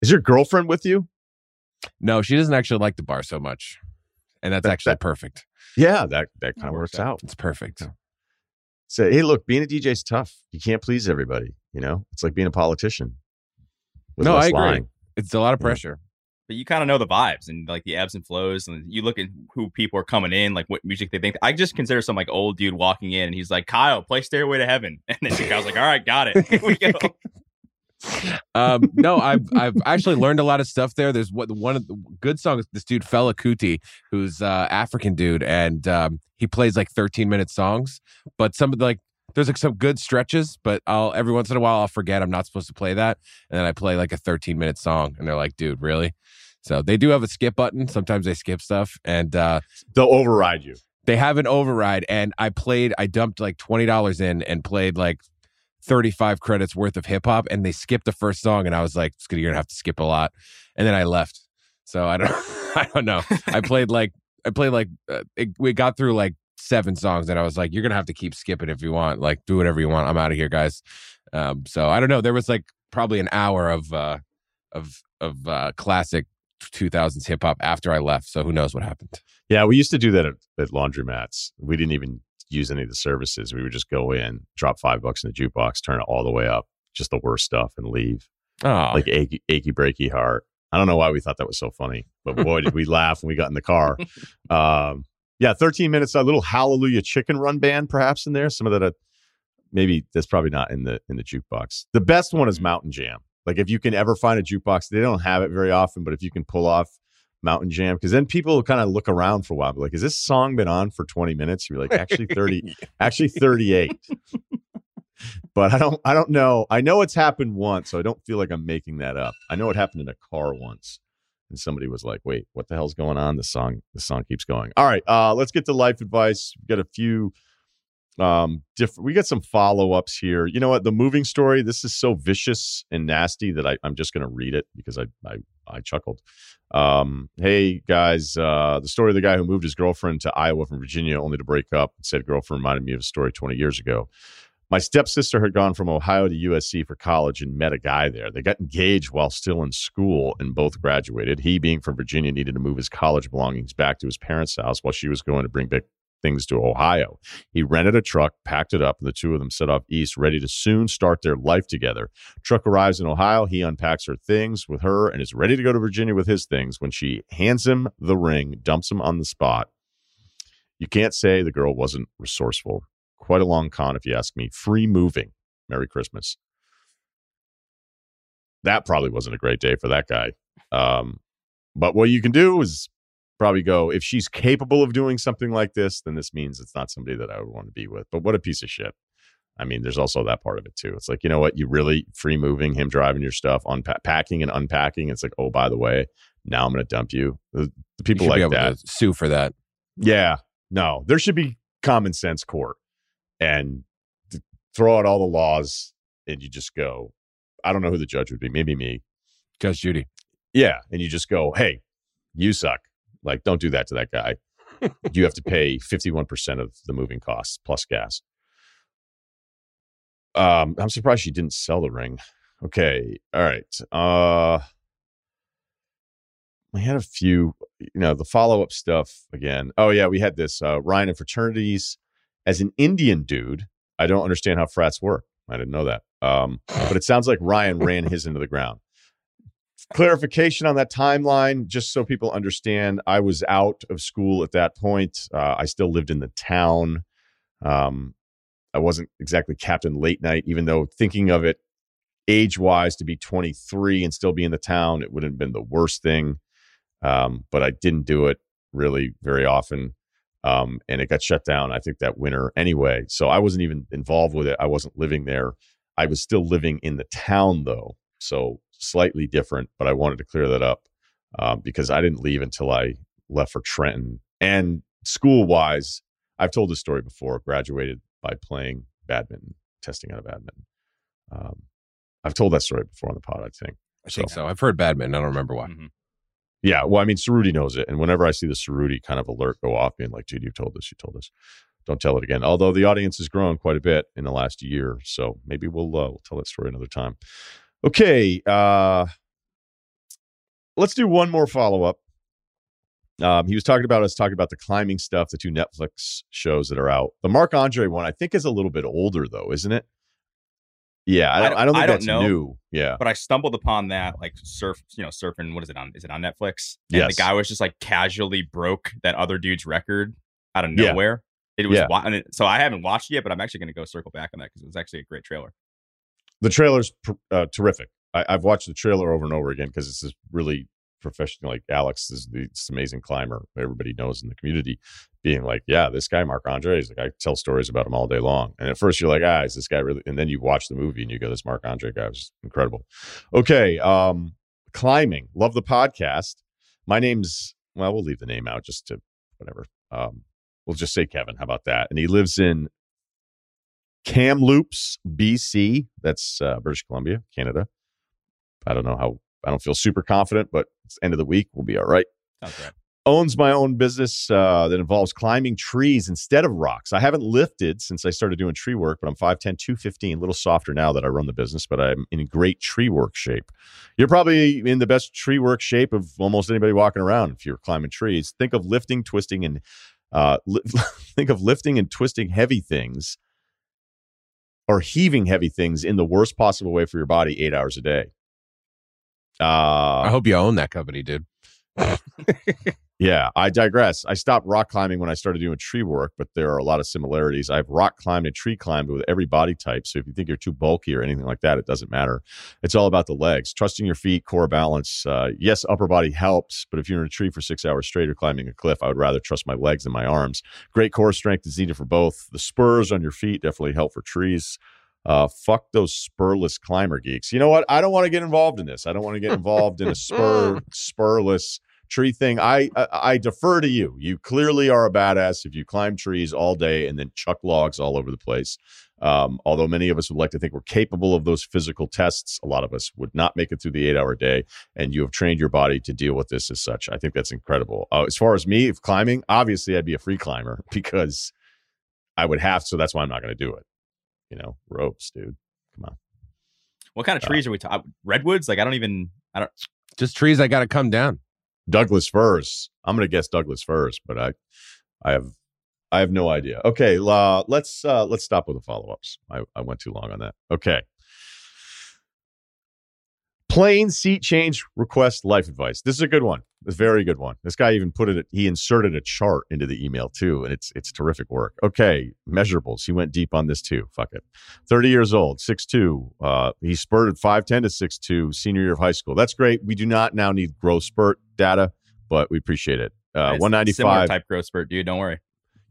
Is your girlfriend with you? No, she doesn't actually like the bar so much, and that's That- actually that- perfect. Yeah, that that kind of works works out. It's perfect. Say, hey, look, being a DJ is tough. You can't please everybody. You know, it's like being a politician. No, I agree. lying. It's a lot of Yeah. pressure. but you kind of know the vibes and like the ebbs and flows, and you look at who people are coming in, like what music they think. I just consider some like old dude walking in, and he's like, "Kyle, play Stairway to Heaven," and then Kyle's like, "All right, got it. Here we go." um, no, I've I've actually learned a lot of stuff there. There's what one of the good songs. This dude Fela Kuti, who's uh, African dude, and um, he plays like 13 minute songs. But some of the like, there's like some good stretches. But I'll every once in a while I'll forget I'm not supposed to play that, and then I play like a 13 minute song, and they're like, "Dude, really?" So they do have a skip button. Sometimes they skip stuff, and uh, They'll override you. they have an override. And I played. I dumped like twenty dollars in and played like 35 credits worth of hip hop and they skipped the first song and I was like, you're gonna have to skip a lot. And then I left. So I don't I don't know. I played like I played like uh, it, we got through like seven songs and I was like, you're gonna have to keep skipping if you want. Like do whatever you want. I'm out of here, guys. Um, so I don't know. There was like probably an hour of uh of of uh classic 2000s hip hop after I left. So who knows what happened. Yeah, we used to do that at, at laundromats. We didn't even use any of the services. We would just go in, drop five bucks in the jukebox, turn it all the way up, just the worst stuff, and leave. Oh, Like achy, achy breaky heart. I don't know why we thought that was so funny, but boy, did we laugh when we got in the car. Um, yeah, 13 minutes, a little Hallelujah Chicken Run band perhaps in there. Some of that, uh, maybe that's probably not in the in the jukebox. The best one is Mountain Jam. Like if you can ever find a jukebox, they don't have it very often, but if you can pull off Mountain Jam, because then people kind of look around for a while, be like, "Has this song been on for 20 minutes?" You're like, "Actually, 30, actually 38." but I don't, I don't know. I know it's happened once, so I don't feel like I'm making that up. I know it happened in a car once, and somebody was like, "Wait, what the hell's going on?" The song, the song keeps going. All right, uh, let's get to life advice. We've got a few um different we got some follow-ups here you know what the moving story this is so vicious and nasty that I, i'm just going to read it because I, I i chuckled um hey guys uh the story of the guy who moved his girlfriend to iowa from virginia only to break up and said girlfriend reminded me of a story 20 years ago my stepsister had gone from ohio to usc for college and met a guy there they got engaged while still in school and both graduated he being from virginia needed to move his college belongings back to his parents house while she was going to bring back things to Ohio. He rented a truck, packed it up, and the two of them set off east, ready to soon start their life together. Truck arrives in Ohio. He unpacks her things with her and is ready to go to Virginia with his things when she hands him the ring, dumps him on the spot. You can't say the girl wasn't resourceful. Quite a long con, if you ask me. Free moving. Merry Christmas. That probably wasn't a great day for that guy. Um, but what you can do is probably go if she's capable of doing something like this then this means it's not somebody that i would want to be with but what a piece of shit i mean there's also that part of it too it's like you know what you really free moving him driving your stuff unpacking and unpacking it's like oh by the way now i'm going to dump you the, the people you like be able that to sue for that. yeah no there should be common sense court and th- throw out all the laws and you just go i don't know who the judge would be maybe me Judge Judy. yeah and you just go hey you suck like, don't do that to that guy. you have to pay 51% of the moving costs plus gas. Um, I'm surprised she didn't sell the ring. Okay. All right. Uh, we had a few, you know, the follow up stuff again. Oh, yeah. We had this uh, Ryen and fraternities as an Indian dude. I don't understand how frats work. I didn't know that. Um, but it sounds like Ryen ran his into the ground clarification on that timeline, just so people understand. I was out of school at that point. Uh, I still lived in the town. Um, I wasn't exactly captain late night, even though thinking of it age wise to be 23 and still be in the town, it wouldn't have been the worst thing. Um, but I didn't do it really very often. Um, and it got shut down, I think, that winter anyway. So I wasn't even involved with it. I wasn't living there. I was still living in the town, though. So slightly different, but I wanted to clear that up um, because I didn't leave until I left for Trenton. And school wise, I've told this story before. Graduated by playing badminton, testing out of badminton. Um, I've told that story before on the pod. I think. I think so. I've heard badminton. I don't remember why. Mhm. Yeah, well, I mean, Ceruti knows it, and whenever I see the Ceruti kind of alert go off, being like, "Dude, you've told us, you told us." Don't tell it again. Although the audience has grown quite a bit in the last year, so maybe we'll uh, we'll tell that story another time. Okay, uh, let's do one more follow up. Um, he was talking about us talking about the climbing stuff, the two Netflix shows that are out. The Marc Andre one, I think, is a little bit older though, isn't it? Yeah, I don't, I don't think I don't that's know. new. Yeah, But I stumbled upon that like surf, you know, surfing. What is it on? Is it on Netflix? And Yes. the guy was just like casually broke that other dude's record out of Yeah. nowhere. It was Yeah. wa- and it, so I haven't watched it yet, but I'm actually going to go circle back on that because it was actually a great trailer. the trailer's pr- uh, terrific. I, I've watched the trailer over and over again because it's this really professional. Like Alex is the, this amazing climber everybody knows in the community, being like, "Yeah, this guy Marc Andre is like I tell stories about him all day long." And at first you're like, "Ah, is this guy really?" And then you watch the movie and you go, "This Marc Andre guy was incredible." Okay, um, climbing. Love the podcast. My name's well, we'll leave the name out just to whatever. Um, we'll just say Kevin. How about that? And he lives in Kamloops, BC. That's uh, British Columbia, Canada. I don't know how. I don't feel super confident, but it's end of the week. We'll be all right. Right. Owns my own business uh, that involves climbing trees instead of rocks. I haven't lifted since I started doing tree work, but I'm 5'10, 215, a little softer now that I run the business, but I'm in great tree work shape. You're probably in the best tree work shape of almost anybody walking around if you're climbing trees. Think of lifting, twisting, and uh, li- think of lifting and twisting heavy things or heaving heavy things in the worst possible way for your body eight hours a day. Uh, I hope you own that company, dude. yeah, I digress. I stopped rock climbing when I started doing tree work, but there are a lot of similarities. I've rock climbed and tree climbed with every body type. So if you think you're too bulky or anything like that, it doesn't matter. It's all about the legs, trusting your feet, core balance. Uh, yes, upper body helps, but if you're in a tree for six hours straight or climbing a cliff, I would rather trust my legs than my arms. Great core strength is needed for both. The spurs on your feet definitely help for trees. Uh, fuck those spurless climber geeks. You know what? I don't want to get involved in this. I don't want to get involved in a spur spurless tree thing. I, I I defer to you. You clearly are a badass if you climb trees all day and then chuck logs all over the place. Um, although many of us would like to think we're capable of those physical tests, a lot of us would not make it through the eight-hour day. And you have trained your body to deal with this as such. I think that's incredible. Uh, as far as me, if climbing, obviously I'd be a free climber because I would have. So that's why I'm not going to do it you know, ropes, dude. Come on. What kind of trees are we talking? Redwoods? Like I don't even. I don't. Just trees I got to come down. Douglas firs. I'm going to guess Douglas firs, but I, I have, I have no idea. Okay, uh, let's uh, let's stop with the follow ups. I, I went too long on that. Okay. Plane seat change request life advice. This is a good one. It's a very good one. This guy even put it. He inserted a chart into the email too, and it's it's terrific work. Okay, measurables. He went deep on this too. Fuck it. Thirty years old, six two. Uh, he spurted five ten to six two senior year of high school. That's great. We do not now need growth spurt data, but we appreciate it. Uh, one ninety similar type growth spurt, dude. Don't worry.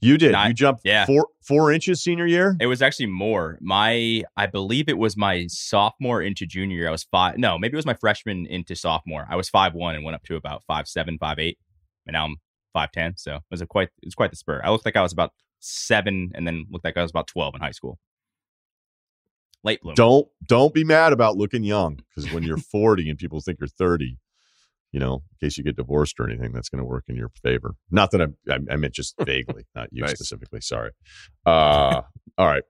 You did. You jumped yeah. four four inches senior year. It was actually more. My, I believe it was my sophomore into junior year. I was five. No, maybe it was my freshman into sophomore. I was five one and went up to about five seven, five eight, and now I'm five ten. So it was a quite, it was quite the spur. I looked like I was about seven, and then looked like I was about twelve in high school. Late bloom. Don't don't be mad about looking young because when you're 40 and people think you're 30, you know, in case you get divorced or anything, that's going to work in your favor. Not that I, I, I meant just vaguely, not you Nice. specifically. Sorry. Uh, all right.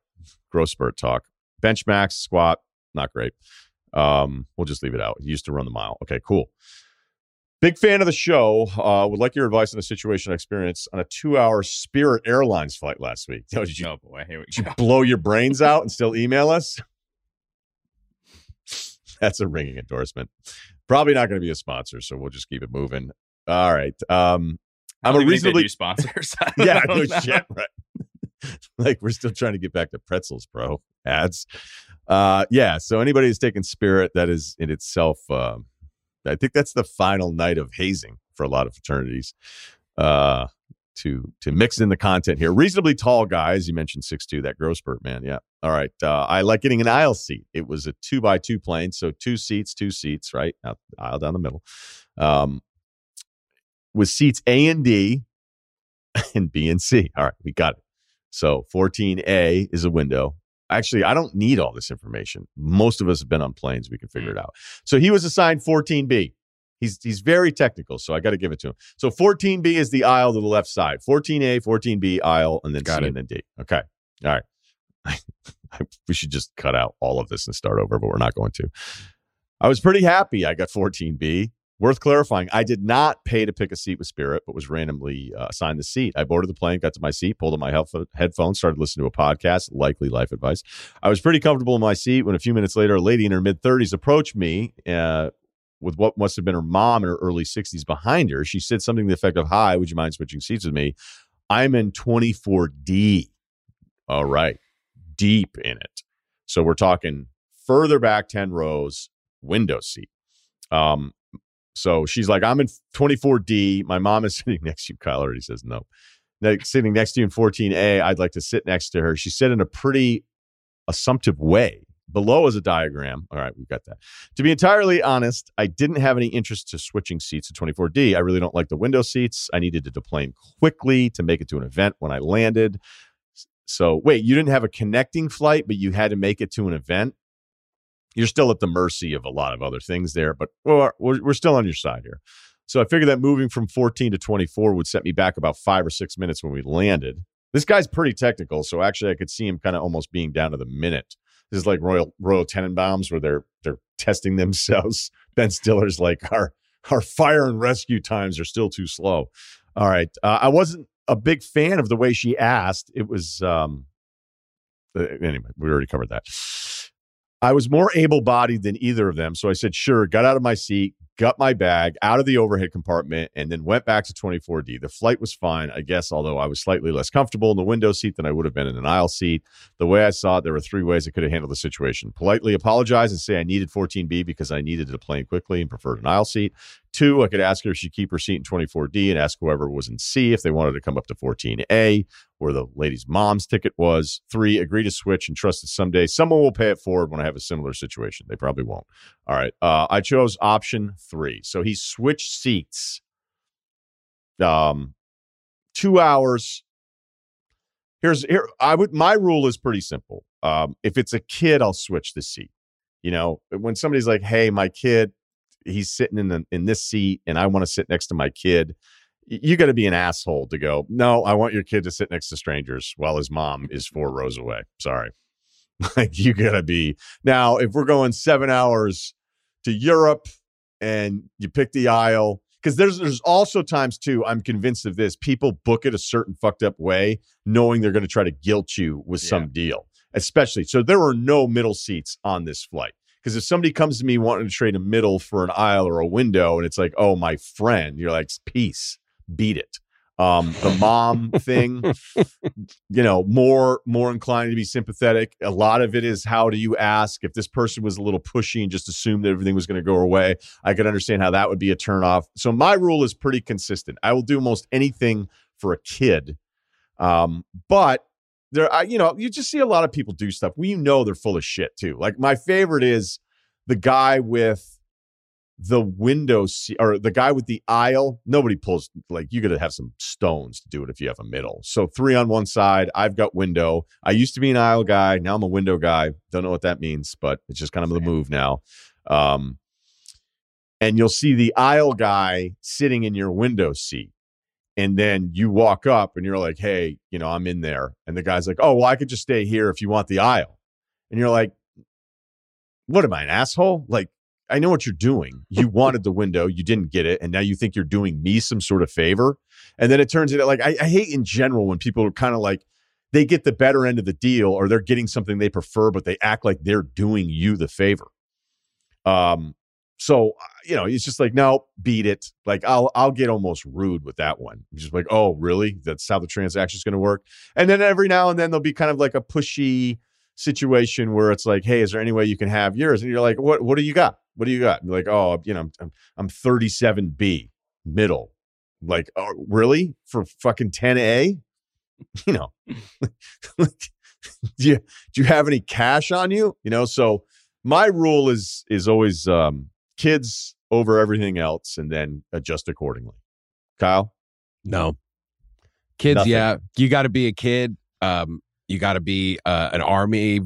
Growth spurt talk. Bench max, squat, not great. Um, we'll just leave it out. He used to run the mile. Okay, cool. Big fan of the show. Uh, would like your advice on a situation I experienced on a two-hour Spirit Airlines flight last week. Oh, did you oh boy, here we did you go. blow your brains out and still email us? That's a ringing endorsement. Probably not going to be a sponsor, so we'll just keep it moving. All right. Um, I'm a even think they reasonably do sponsors. Yeah, no shit, right? like we're still trying to get back to pretzels, bro. Ads. Uh, yeah. So anybody who's taking Spirit, that is in itself. Um, I think that's the final night of hazing for a lot of fraternities. Uh, to to mix in the content here. Reasonably tall guys. You mentioned six two. That growth spurt, man. Yeah. All right. Uh, I like getting an aisle seat. It was a two by two plane, so two seats, two seats, right? Out, aisle down the middle. Um, with seats A and D and B and C. All right, we got it. So 14A is a window. Actually, I don't need all this information. Most of us have been on planes. We can figure it out. So he was assigned 14B. He's he's very technical, so I got to give it to him. So 14B is the aisle to the left side. 14A, 14B aisle, and then Got C it. and then D. Okay. All right. we should just cut out all of this and start over, but we're not going to. I was pretty happy I got 14B. Worth clarifying, I did not pay to pick a seat with Spirit, but was randomly uh, assigned the seat. I boarded the plane, got to my seat, pulled on my headphones, started listening to a podcast, likely life advice. I was pretty comfortable in my seat when a few minutes later, a lady in her mid 30s approached me uh, with what must have been her mom in her early 60s behind her. She said something to the effect of, Hi, would you mind switching seats with me? I'm in 24D. All right. Deep in it. So we're talking further back 10 rows, window seat. Um, so she's like, I'm in 24D. My mom is sitting next to you. Kyle already says no. Sitting next to you in 14A. I'd like to sit next to her. She said in a pretty assumptive way. Below is a diagram. All right, we've got that. To be entirely honest, I didn't have any interest to switching seats to 24D. I really don't like the window seats. I needed to deplane quickly to make it to an event when I landed. So, wait, you didn't have a connecting flight, but you had to make it to an event? You're still at the mercy of a lot of other things there, but we're, we're still on your side here. So I figured that moving from 14 to 24 would set me back about five or six minutes when we landed. This guy's pretty technical, so actually I could see him kind of almost being down to the minute. This is like Royal Royal Tenenbaums where they're they're testing themselves. Ben Stiller's like our our fire and rescue times are still too slow. All right, uh, I wasn't a big fan of the way she asked. It was um uh, anyway, we already covered that. I was more able bodied than either of them. So I said, sure, got out of my seat, got my bag out of the overhead compartment, and then went back to 24D. The flight was fine, I guess, although I was slightly less comfortable in the window seat than I would have been in an aisle seat. The way I saw it, there were three ways I could have handled the situation politely apologize and say I needed 14B because I needed to plane quickly and preferred an aisle seat. Two, I could ask her if she'd keep her seat in 24D and ask whoever was in C if they wanted to come up to 14A, where the lady's mom's ticket was. Three, agree to switch and trust that someday someone will pay it forward when I have a similar situation. They probably won't. All right. Uh, I chose option three. So he switched seats. Um, two hours. Here's here. I would. My rule is pretty simple. Um, if it's a kid, I'll switch the seat. You know, when somebody's like, "Hey, my kid, he's sitting in the, in this seat, and I want to sit next to my kid," you got to be an asshole to go. No, I want your kid to sit next to strangers while his mom is four rows away. Sorry, like you got to be. Now, if we're going seven hours to Europe and you pick the aisle because there's there's also times too i'm convinced of this people book it a certain fucked up way knowing they're going to try to guilt you with Yeah. some deal especially so there were no middle seats on this flight because if somebody comes to me wanting to trade a middle for an aisle or a window and it's like oh my friend you're like peace beat it. Um the mom thing you know more more inclined to be sympathetic. A lot of it is how do you ask? If this person was a little pushy and just assumed that everything was going to go away i could understand how that would be a turnoff. So my rule is pretty consistent. I will do almost anything for a kid. Um but there I, you know you just see a lot of people do stuff. We know they're full of shit too. Like my favorite is the guy with the window seat or the guy with the aisle nobody pulls like you gotta have some stones to do it if you have a middle. So three on one side i've got window. I used to be an aisle guy now i'm a window guy. Don't know what that means but it's just kind of the move now. Um and you'll see the aisle guy sitting in your window seat. And then you walk up and you're like hey you know i'm in there. And the guy's like oh well i could just stay here if you want the aisle. And you're like what am i an asshole? Like I know what you're doing. You wanted the window, you didn't get it, and now you think you're doing me some sort of favor. And then it turns into like, I, I hate in general when people are kind of like they get the better end of the deal or they're getting something they prefer, but they act like they're doing you the favor. Um, so uh, you know, it's just like, no, beat it. Like, I'll I'll get almost rude with that one. It's just like, oh, really? That's how the transaction's going to work. And then every now and then there'll be kind of like a pushy situation where it's like, hey, is there any way you can have yours? And you're like, what What do you got? What do you got? Like, oh, you know, I'm I'm 37B middle. Like, oh, really for fucking 10A? You know, do you do you have any cash on you? You know, so my rule is is always um, kids over everything else, and then adjust accordingly. Kyle, No. Kids, Nothing. yeah. You got to be a kid. Um, you got to be uh, an army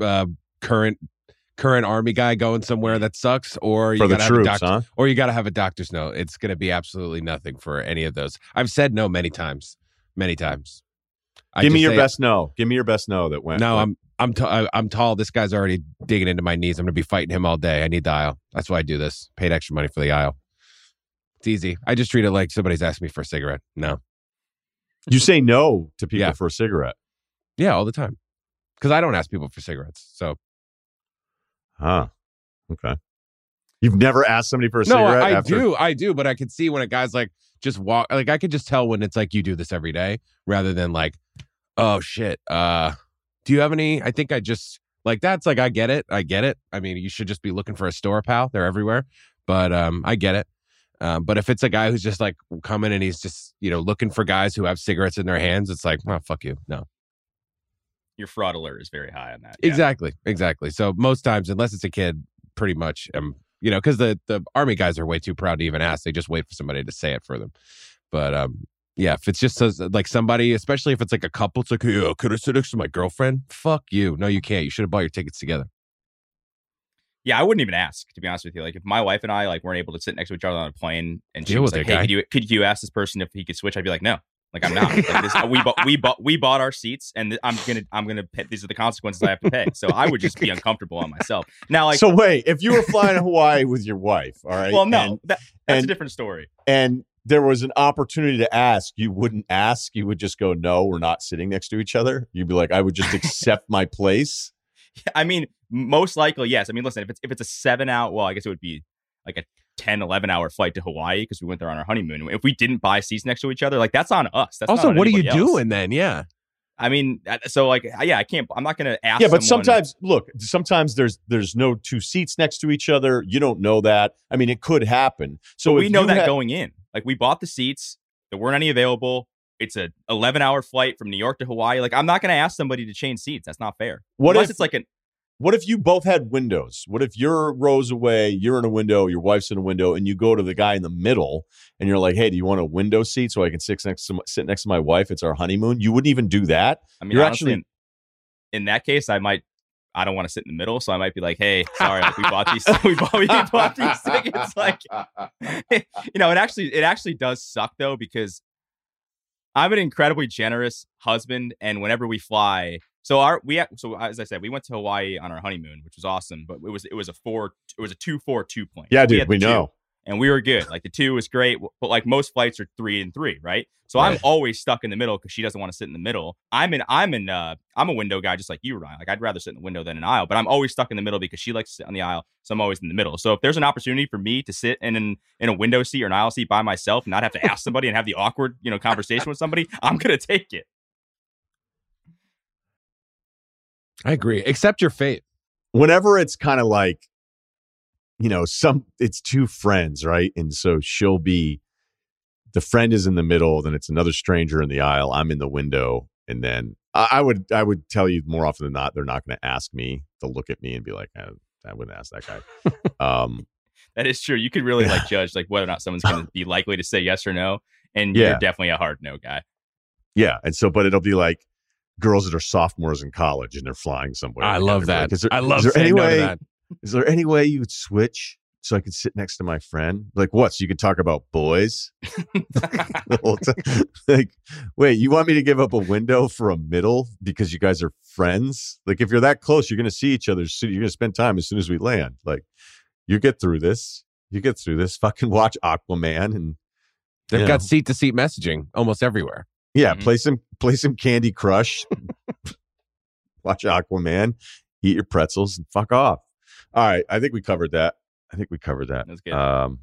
uh, current current army guy going somewhere that sucks, or you got to have a doctor, huh? or you got to have a doctor's note. It's going to be absolutely nothing for any of those. I've said no many times, many times. I Give me your best no. Give me your best no that went. No, went- I'm I'm t- I'm tall. This guy's already digging into my knees. I'm going to be fighting him all day. I need the aisle. That's why I do this. Paid extra money for the aisle. It's easy. I just treat it like somebody's asking me for a cigarette. No. You say no to people Yeah. for a cigarette. Yeah, all the time. Because I don't ask people for cigarettes. So Huh. Okay. You've never asked somebody for a no, cigarette? I, I after- do, I do. But I could see when a guy's like just walk. Like I could just tell when it's like you do this every day, rather than like, oh shit. Uh, do you have any? I think I just Like that's like I get it. I get it. I mean, you should just be looking for a store pal. They're everywhere. But um I get it. Um, but if it's a guy who's just like coming and he's just, you know, looking for guys who have cigarettes in their hands, it's like, oh fuck you. No. Your fraud alert is very high on that. Yeah. Exactly. Exactly. So most times, unless it's a kid, pretty much um, you know, because the the army guys are way too proud to even ask. They just wait for somebody to say it for them. But um, yeah, if it's just a, like somebody, especially if it's like a couple, it's like, yeah, could I sit next to my girlfriend? Fuck you. No, you can't. You should have bought your tickets together. Yeah, I wouldn't even ask to be honest with you. Like if my wife and I like weren't able to sit next to each other on a plane, and she Deal was like, "Hey, could you could you ask this person if he could switch?" I'd be like, "No." Like I'm not. Like, this, we bought we bought we bought our seats, and I'm gonna I'm gonna pay. These are the consequences I have to pay. So I would just be uncomfortable on myself. Now, like, so wait, if you were flying to Hawaii with your wife, all right? well, no, and, that, that's and- a different story. and there was an opportunity to ask, you wouldn't ask. You would just go, "No, we're not sitting next to each other." You'd be like, "I would just accept my place." I mean, most likely, yes. I mean, listen, if it's if it's a seven out, well, I guess it would be like a 10, 11 hour flight to Hawaii because we went there on our honeymoon. If we didn't buy seats next to each other, like that's on us. That's not also, on what are you else. doing then? Yeah. I mean, uh, so like, yeah, I can't. I'm not gonna ask. yeah, but someone- sometimes, look, sometimes there's there's no two seats next to each other. You don't know that. I mean, it could happen. So So we know that had- going in. Like we bought the seats. There weren't any available. It's a 11 hour flight from New York to Hawaii. Like I'm not going to ask somebody to change seats. That's not fair. What Unless if- it's like an What if you both had windows? What if you're rows away, you're in a window, your wife's in a window, and you go to the guy in the middle and you're like, "Hey, do you want a window seat so I can sit next to my, sit next to my wife? It's our honeymoon." You wouldn't even do that. I mean, You're honestly, actually- in, in that case, I might. I don't want to sit in the middle, so I might be like, "Hey, sorry, like, we bought these. We bought, we bought these tickets." Like, you know, it actually it actually does suck though because I'm an incredibly generous husband, and whenever we fly, so our we so as I said, we went to Hawaii on our honeymoon, which was awesome, but it was it was a four it was a two four two plane. Yeah, dude, had we the two, know. and we were good. Like the two was great, but like most flights are three and three, right? So I'm always stuck in the middle because she doesn't want to sit in the middle. I'm in I'm in uh I'm a window guy just like you, Ryen. Like I'd rather sit in the window than an aisle, but I'm always stuck in the middle because she likes to sit on the aisle. So I'm always in the middle. So if there's an opportunity for me to sit in an, in a window seat or an aisle seat by myself, and not have to ask somebody and have the awkward you know conversation with somebody, I'm gonna take it. I agree. Accept your fate. Whenever it's kind of like, you know, some it's two friends, right? And so she'll be the friend is in the middle, then it's another stranger in the aisle. I'm in the window, and then I, I would I would tell you more often than not, they're not going to ask me to look at me and be like, "Eh, I wouldn't ask that guy. um, That is true. You could really like judge like whether or not someone's gonna be likely to say yes or no, and Yeah. you're definitely a hard no guy. Yeah, and so, but it'll be like girls that are sophomores in college and they're flying somewhere. I love that. like, there, I love is there any no way? that. Is there any way you would switch so I could sit next to my friend? Like what? So you could talk about boys the whole time? Like, wait, you want me to give up a window for a middle because you guys are friends? Like, if you're that close, you're going to see each other. You're going to spend time as soon as we land. Like, you get through this. You get through this. Fucking watch Aquaman and They've you got seat to seat messaging almost everywhere. Yeah, Mhm. play some play some Candy Crush. Watch Aquaman, eat your pretzels, and fuck off. All right, I think we covered that. I think we covered that. That's good. Um,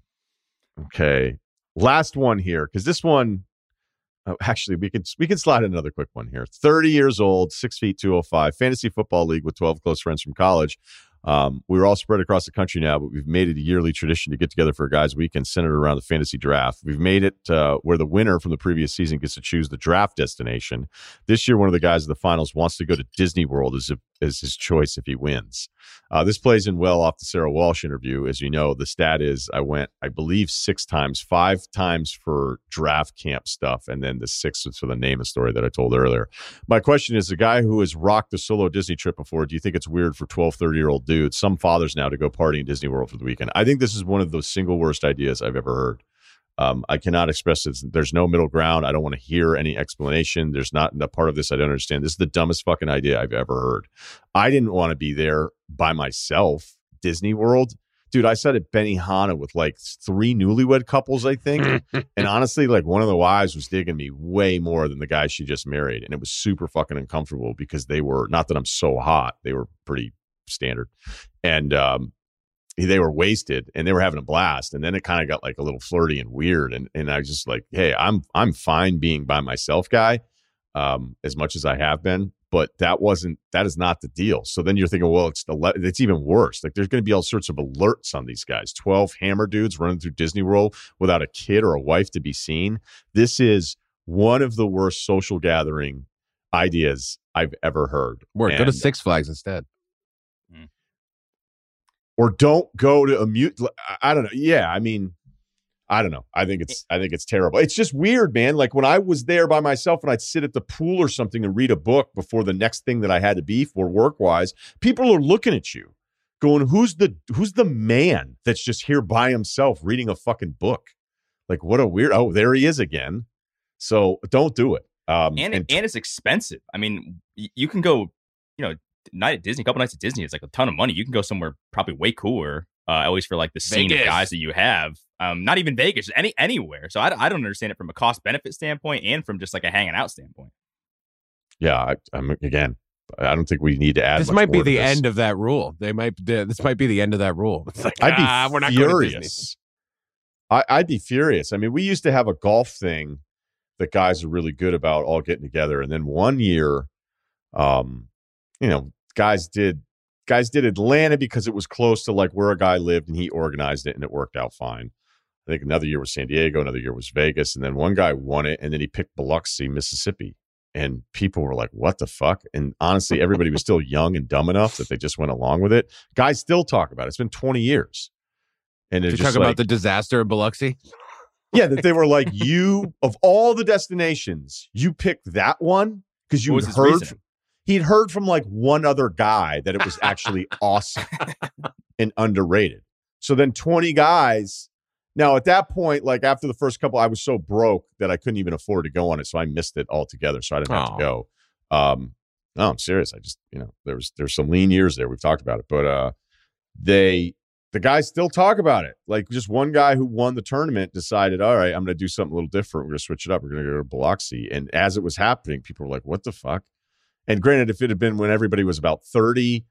okay, last one here because this one, oh, actually, we could we can slide another quick one here. Thirty years old, six feet two hundred five, fantasy football league with twelve close friends from college. Um, we were all spread across the country now, but we've made it a yearly tradition to get together for a guys' weekend centered around the fantasy draft. We've made it uh, where the winner from the previous season gets to choose the draft destination. This year, one of the guys in the finals wants to go to Disney World as, if, as his choice if he wins. Uh, this plays in well off the Sara Walsh interview. As you know, the stat is I went, I believe, six times, five times for draft camp stuff, and then the sixth was for the name of story that I told earlier. My question is the guy who has rocked the solo Disney trip before, do you think it's weird for 12, 30 year old dudes, some fathers now, to go party in Disney World for the weekend? I think this is one of the single worst ideas I've ever heard. Um, I cannot express it. There's no middle ground. I don't want to hear any explanation. There's not a part of this I don't understand. This is the dumbest fucking idea I've ever heard. I didn't want to be there by myself. Disney World, dude. I sat at Benihana with like three newlywed couples, I think. and honestly, like one of the wives was digging me way more than the guy she just married, and it was super fucking uncomfortable because they were not that I'm so hot. They were pretty standard, and um, they were wasted and they were having a blast and then it kind of got like a little flirty and weird and and I was just like hey I'm I'm fine being by myself guy um as much as I have been but that wasn't that is not the deal. So then you're thinking, well, it's the it's even worse. Like there's going to be all sorts of alerts on these guys. Twelve hammer dudes running through Disney World without a kid or a wife to be seen. This is one of the worst social gathering ideas I've ever heard. Word, go to Six Flags instead. Or don't go to a mute. I don't know. Yeah, I mean, I don't know. I think it's I think it's terrible. It's just weird, man. Like when I was there by myself and I'd sit at the pool or something and read a book before the next thing that I had to be for work wise, people are looking at you, going, "Who's the who's the man that's just here by himself reading a fucking book?" Like what a weird. Oh, there he is again. So don't do it. Um, and it, and it's expensive. I mean, y- you can go, you know, night at Disney, a couple nights at Disney. It's like a ton of money. You can go somewhere probably way cooler, uh, at least for like the scene of guys that you have. Um, not even Vegas, any anywhere. So I, I don't understand it from a cost benefit standpoint and from just like a hanging out standpoint. yeah, I, I'm again. I don't think we need to add. This much might be more the this. end of that rule. They might. This might be the end of that rule. It's like I'd be ah, we're not going furious. I, I'd be furious. I mean, we used to have a golf thing that guys are really good about all getting together, and then one year, um, you know, guys did guys did Atlanta because it was close to like where a guy lived, and he organized it, and it worked out fine. I think another year was San Diego, another year was Vegas, and then one guy won it, and then he picked Biloxi, Mississippi. And people were like, what the fuck? And honestly, everybody was still young and dumb enough that they just went along with it. Guys still talk about it. It's been 20 years. And it's you talk like, about the disaster of Biloxi? yeah, that they were like, you, of all the destinations, you picked that one because you What was his heard. He'd heard from like one other guy that it was actually awesome and underrated. So then 20 guys. Now, at that point, like after the first couple, I was so broke that I couldn't even afford to go on it. So I missed it altogether. So I didn't have to go. Um, no, I'm serious. I just, you know, there was there's some lean years there. We've talked about it, but uh they the guys still talk about it. Like just one guy who won the tournament decided, all right, I'm going to do something a little different. We're going to switch it up. We're going to go to Biloxi. And as it was happening, people were like, what the fuck? And granted, if it had been when everybody was about 30,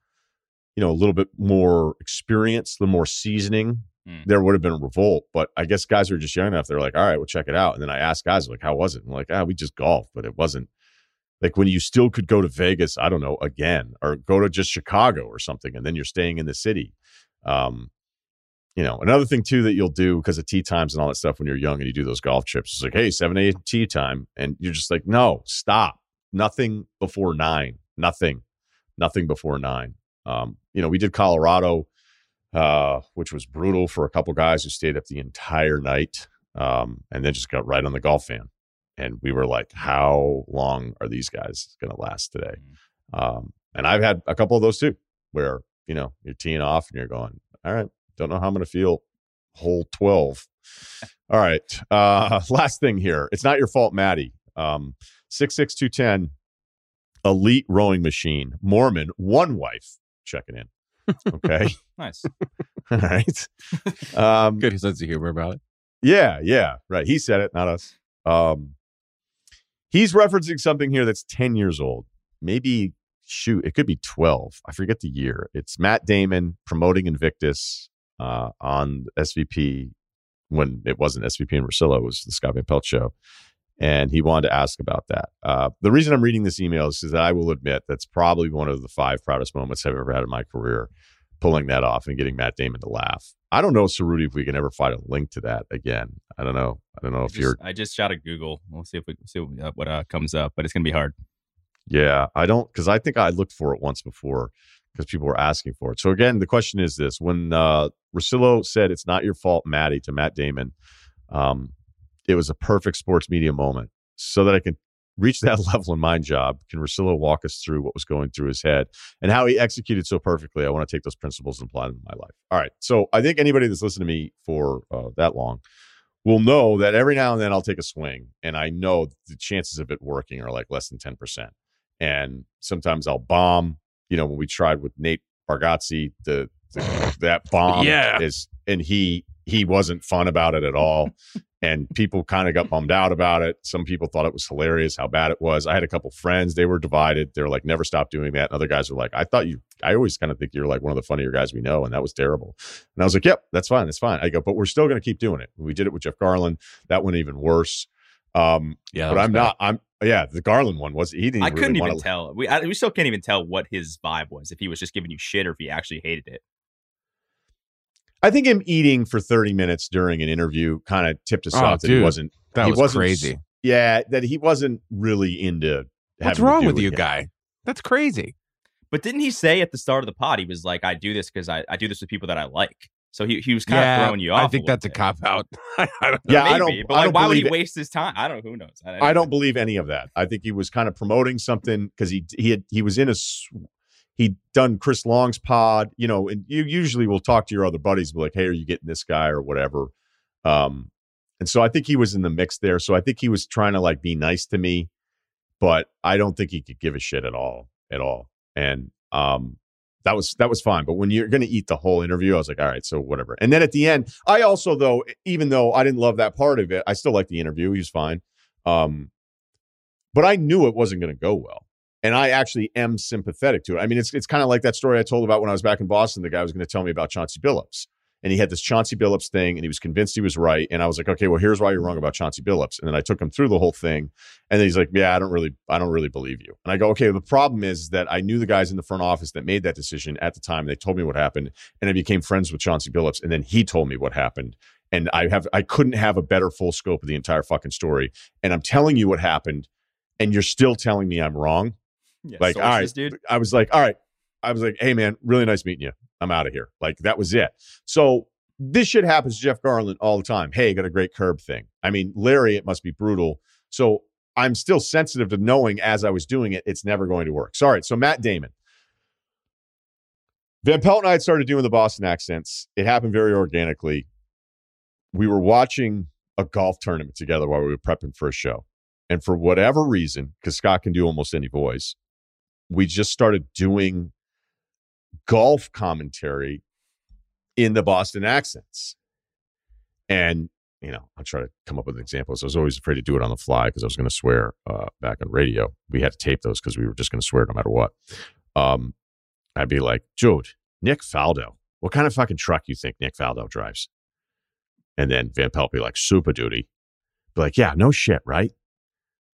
you know, a little bit more experience, the more seasoning, Hmm. there would have been a revolt. But I guess guys are just young enough. They're like, all right, we'll check it out. And then I asked guys, like, how was it? And like, ah, we just golfed, but it wasn't like when you still could go to Vegas, I don't know, again, or go to just Chicago or something, and then you're staying in the city. Um, you know, another thing too that you'll do because of tee times and all that stuff when you're young and you do those golf trips, it's like, hey, 7 a.m. tee time. And you're just like, no, stop. Nothing before nine. Nothing. Nothing before nine. Um, you know, we did Colorado, uh, which was brutal for a couple guys who stayed up the entire night um, and then just got right on the golf fan. And we were like, how long are these guys going to last today? Um, and I've had a couple of those too, where, you know, you're teeing off and you're going, all right, don't know how I'm going to feel hole 12. All right. Uh, last thing here. It's not your fault, Maddie. Um, 66210, elite rowing machine, Mormon, one wife, checking in. Okay. Nice. All right. Um, Good sense of humor about it. yeah, yeah, right. He said it, not us. Um, he's referencing something here that's 10 years old. Maybe, shoot, it could be 12. I forget the year. It's Matt Damon promoting Invictus uh, on SVP when it wasn't SVP and Russillo, it was the Scott Van Pelt show. And he wanted to ask about that. Uh, the reason I'm reading this email is that I will admit that's probably one of the five proudest moments I've ever had in my career, pulling that off and getting Matt Damon to laugh. I don't know, Ceruti, if we can ever find a link to that again. I don't know. I don't know I if just, you're. I just shot at Google. We'll see if we see what, uh, what uh, comes up, but it's gonna be hard. Yeah, I don't because I think I looked for it once before because people were asking for it. So again, the question is this: When uh, Russillo said it's not your fault, Maddie, to Matt Damon, um, it was a perfect sports media moment. So that I can reach that level in my job, can Russillo walk us through what was going through his head and how he executed so perfectly? I want to take those principles and apply them in my life. All right. So I think anybody that's listened to me for uh, that long will know that every now and then I'll take a swing, and I know the chances of it working are like less than ten percent and sometimes I'll bomb. You know, when we tried with Nate Bargatze, the, the that bomb Yeah. is, and he he wasn't fun about it at all, and people kind of got bummed out about it. Some people thought it was hilarious how bad it was. I had a couple friends; they were divided. They're like, "Never stop doing that." And other guys were like, "I thought you." I always kind of think you're like one of the funnier guys we know, and that was terrible. And I was like, "Yep, that's fine, that's fine." I go, "But we're still going to keep doing it." We did it with Jeff Garlin. That went even worse. Um, Yeah, but I'm bad. not. I'm yeah. The Garlin one was he didn't. I really couldn't even tell. We I, we still can't even tell what his vibe was. If he was just giving you shit or if he actually hated it. I think him eating for 30 minutes during an interview kind of tipped us Oh, off that he wasn't. That he was wasn't crazy. Yeah, that he wasn't really into. What's having to wrong do with you, it. guy? That's crazy. But didn't he say at the start of the pod he was like, "I do this because I, I do this with people that I like." So he he was kind of throwing you off. I think little that's a cop out. I don't know. Yeah, Maybe, I don't. But I like, don't why would he believe it. waste his time? I don't. know. Who knows? I don't believe any of that. I think he was kind of promoting something because he he had he was in a s- he'd done Chris Long's pod, you know, and you usually will talk to your other buddies, be like, hey, are you getting this guy or whatever? Um, and so I think he was in the mix there. So I think he was trying to like be nice to me, but I don't think he could give a shit at all, at all. And um, that was that was fine. But when you're going to eat the whole interview, I was like, all right, so whatever. And then at the end, I also though, even though I didn't love that part of it, I still liked the interview. He was fine. Um, but I knew it wasn't going to go well. And I actually am sympathetic to it. I mean, it's it's kind of like that story I told about when I was back in Boston. The guy was going to tell me about Chauncey Billups. And he had this Chauncey Billups thing, and he was convinced he was right. And I was like, okay, well, here's why you're wrong about Chauncey Billups. And then I took him through the whole thing, and he's like, yeah, I don't really, I don't really believe you. And I go, okay, the problem is that I knew the guys in the front office that made that decision at the time. They told me what happened, and I became friends with Chauncey Billups, and then he told me what happened. And I have, I couldn't have a better full scope of the entire fucking story. And I'm telling you what happened, and you're still telling me I'm wrong. Yeah, Like, all right, dude. I was like, all right. I was like, hey, man, really nice meeting you. I'm out of here. Like, that was it. So this shit happens to Jeff Garlin all the time. Hey, got a great curb thing. I mean, Larry, it must be brutal. So I'm still sensitive to knowing as I was doing it, it's never going to work. Sorry. So Matt Damon. Van Pelt and I had started doing the Boston accents. It happened very organically. We were watching a golf tournament together while we were prepping for a show. And for whatever reason, because Scott can do almost any voice, we just started doing golf commentary in the Boston accents. And, you know, I'll try to come up with examples. I was always afraid to do it on the fly because I was going to swear uh, back on radio. We had to tape those because we were just going to swear no matter what. Um, I'd be like, Jude, Nick Faldo, what kind of fucking truck you think Nick Faldo drives? And then Van Pelt be like, Super Duty. Be like, yeah, no shit, right?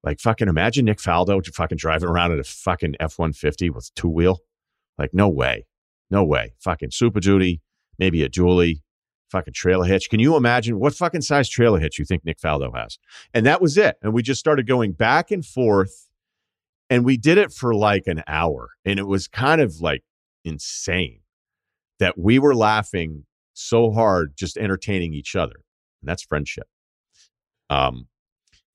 Like, fucking imagine Nick Faldo fucking driving around in a fucking F 150 with two wheel. Like, no way. No way. Fucking Super Duty, maybe a dually, fucking trailer hitch. Can you imagine what fucking size trailer hitch you think Nick Faldo has? And that was it. And we just started going back and forth. And we did it for like an hour. And it was kind of like insane that we were laughing so hard just entertaining each other. And that's friendship. Um,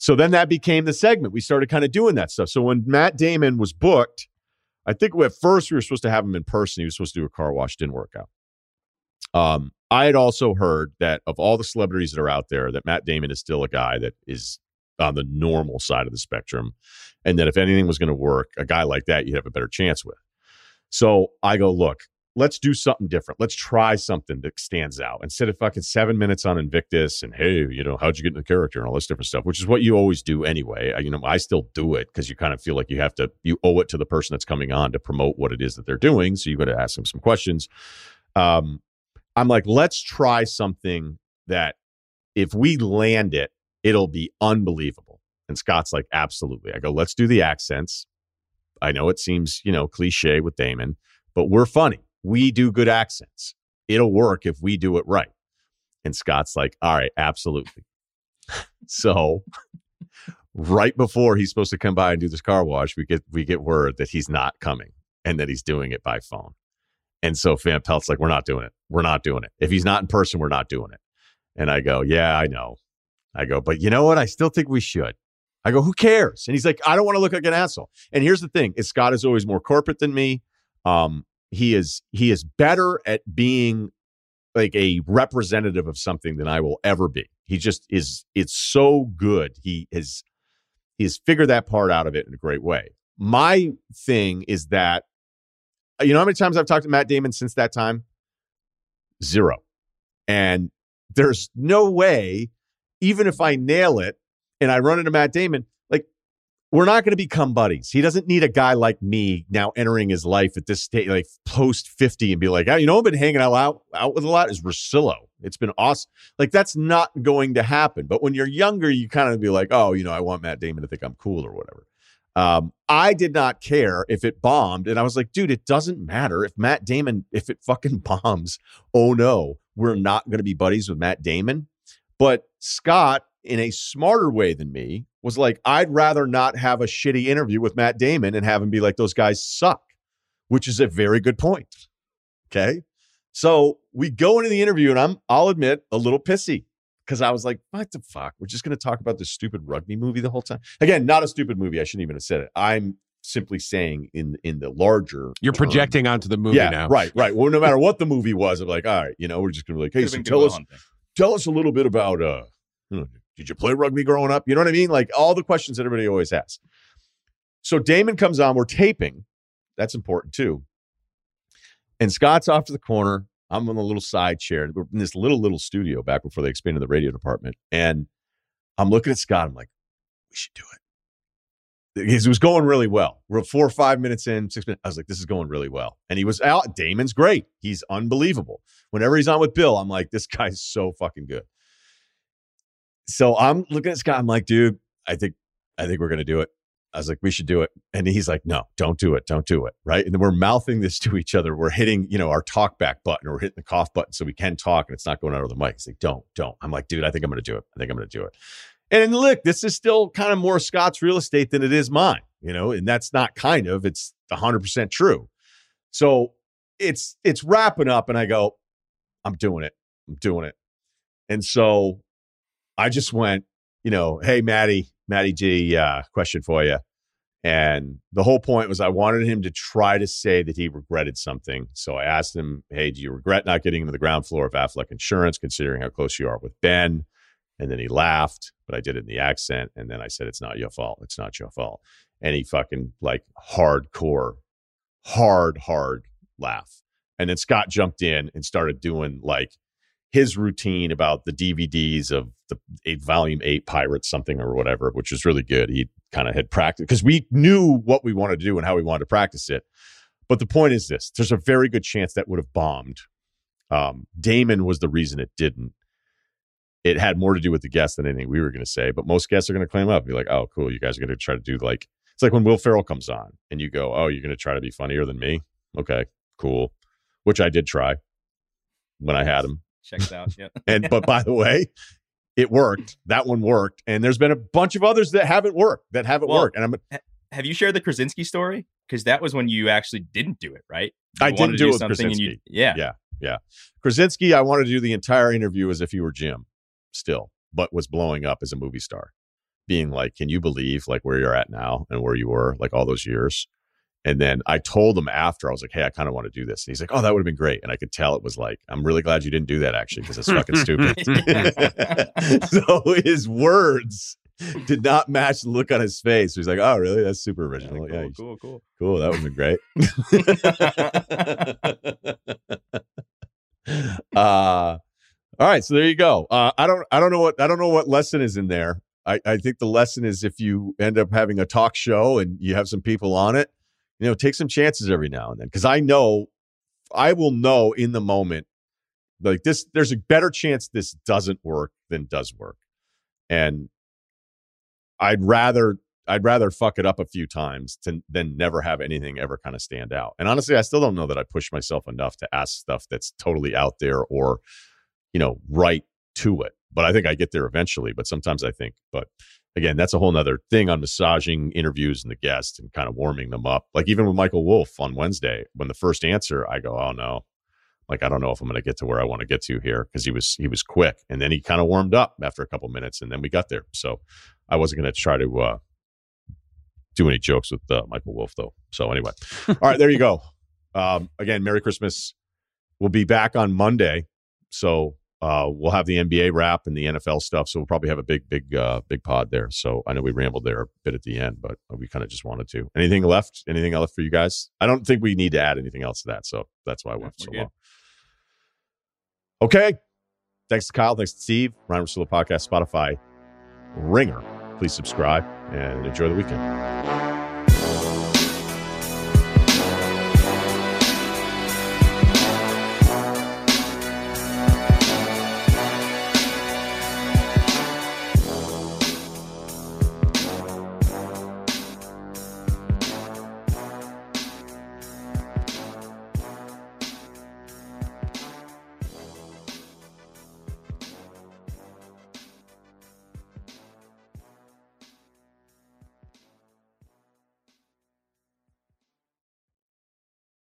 so then that became the segment. We started kind of doing that stuff. So when Matt Damon was booked, I think at first we were supposed to have him in person. He was supposed to do a car wash. Didn't work out. Um, I had also heard that of all the celebrities that are out there, that Matt Damon is still a guy that is on the normal side of the spectrum, and that if anything was going to work, a guy like that you'd have a better chance with. So I go, look, let's do something different. Let's try something that stands out instead of fucking seven minutes on Invictus and hey, you know, how'd you get in the character and all this different stuff, which is what you always do anyway. I, you know, I still do it because you kind of feel like you have to, you owe it to the person that's coming on to promote what it is that they're doing. So you got to ask them some questions. Um, I'm like, let's try something that if we land it, it'll be unbelievable. And Scott's like, absolutely. I go, let's do the accents. I know it seems, you know, cliche with Damon, but we're funny. We do good accents. It'll work if we do it right. And Scott's like, all right, absolutely. so right before he's supposed to come by and do this car wash, we get we get word that he's not coming and that he's doing it by phone. And so Van Pelt's like, we're not doing it. We're not doing it. If he's not in person, we're not doing it. And I go, yeah, I know. I go, but you know what? I still think we should. I go, who cares? And he's like, I don't want to look like an asshole. And here's the thing: is Scott is always more corporate than me. Um, he is he is better at being like a representative of something than I will ever be. He just is. It's so good. He is he has figured that part out of it in a great way. My thing is that you know how many times I've talked to Matt Damon since that time? Zero. And there's no way, even if I nail it and I run into Matt Damon, we're not going to become buddies. He doesn't need a guy like me now entering his life at this stage, like post 50 and be like, oh, you know, I've been hanging out, out, out with a lot is Russillo. It's been awesome. Like that's not going to happen. But when you're younger, you kind of be like, oh, you know, I want Matt Damon to think I'm cool or whatever. Um, I did not care if it bombed. And I was like, dude, it doesn't matter if Matt Damon, if it fucking bombs, oh no, we're not going to be buddies with Matt Damon. But Scott, in a smarter way than me, was like, I'd rather not have a shitty interview with Matt Damon and have him be like, those guys suck, which is a very good point. Okay. So we go into the interview and I'm, I'll admit, a little pissy because I was like, what the fuck? We're just going to talk about this stupid rugby movie the whole time. Again, not a stupid movie. I shouldn't even have said it. I'm simply saying in in the larger You're term- projecting onto the movie yeah, now. right, right. Well, no matter what the movie was, I'm like, all right, you know, we're just gonna be like, hey, so tell us, Hunting. tell us a little bit about, uh, you know, did you play rugby growing up? You know what I mean? Like all the questions that everybody always asks. So Damon comes on. We're taping. That's important too. And Scott's off to the corner. I'm on the little side chair. We're in this little little studio back before they expanded the radio department, and I'm looking at Scott. I'm like, we should do it because it was going really well. We're four or five minutes in, six minutes. I was like, this is going really well. And he was out. Damon's great. He's unbelievable. Whenever he's on with Bill, I'm like, this guy's so fucking good. So I'm looking at Scott. I'm like, dude, I think, I think we're gonna do it. I was like, we should do it. And he's like, no, don't do it. Don't do it. Right. And then we're mouthing this to each other. We're hitting, you know, our talk back button or hitting the cough button so we can talk and it's not going out of the mic. He's like, don't, don't. I'm like, dude, I think I'm going to do it. I think I'm going to do it. And look, this is still kind of more Scott's real estate than it is mine, you know, and that's not kind of, it's 100% true. So it's, it's wrapping up and I go, I'm doing it. I'm doing it. And so I just went, you know, hey, Maddie, Maddie G, uh, question for you. And the whole point was I wanted him to try to say that he regretted something. So I asked him, hey, do you regret not getting into the ground floor of Affleck Insurance, considering how close you are with Ben? And then he laughed, but I did it in the accent. And then I said, it's not your fault. It's not your fault. And he fucking like hardcore, hard, hard laugh. And then Scott jumped in and started doing like his routine about the DVDs of the eight volume eight pirates something or whatever, which was really good. He kind of had practiced because we knew what we wanted to do and how we wanted to practice it. But the point is this: there's a very good chance that would have bombed. Um, Damon was the reason it didn't. It had more to do with the guests than anything we were going to say. But most guests are going to claim up, and be like, "Oh, cool, you guys are going to try to do like." It's like when Will Ferrell comes on and you go, "Oh, you're going to try to be funnier than me." Okay, cool. Which I did try when I had him Checks out. Yeah. and but by the way, it worked. That one worked, and there's been a bunch of others that haven't worked. That haven't Well, worked, and I'm Have you shared the Krasinski story? Because that was when you actually didn't do it, right? I didn't to do it with something and you- yeah. Yeah. yeah. Krasinski, I wanted to do the entire interview as if he were Jim, still, but was blowing up as a movie star, being like, "Can you believe like where you're at now and where you were like all those years?" And then I told him after, I was like, "Hey, I kind of want to do this." And he's like, "Oh, that would have been great." And I could tell it was like, "I'm really glad you didn't do that actually because it's fucking stupid." so his words did not match the look on his face. He's like, "Oh, really? That's super Yeah, original. cool, Yeah, cool, cool. cool. That would have been great." uh, all right, so there you go. Uh, I don't, I don't know what, I don't know what lesson is in there. I, I think the lesson is if you end up having a talk show and you have some people on it, you know, take some chances every now and then. Because I know, I will know in the moment, like this. There's a better chance this doesn't work than does work, and I'd rather I'd rather fuck it up a few times to, than never have anything ever kind of stand out. And honestly, I still don't know that I push myself enough to ask stuff that's totally out there or, you know, right to it. But I think I get there eventually. But sometimes I think, but again, that's a whole nother thing on massaging interviews and the guests and kind of warming them up. Like even with Michael Wolff on Wednesday, when the first answer, I go, oh no, like I don't know if I'm going to get to where I want to get to here because he was he was quick, and then he kind of warmed up after a couple minutes, and then we got there. So I wasn't going to try to uh, do any jokes with uh, Michael Wolff though. So anyway, all right, there you go. Um, again, Merry Christmas. We'll be back on Monday, so uh, we'll have the NBA wrap and the NFL stuff. So we'll probably have a big, big, uh, big pod there. So I know we rambled there a bit at the end, but we kind of just wanted to. Anything left? Anything else for you guys? I don't think we need to add anything else to that. So that's why I went we're so good. long. Okay. Thanks to Kyle. Thanks to Steve. Ryen Russillo Podcast, Spotify, Ringer. Please subscribe and enjoy the weekend.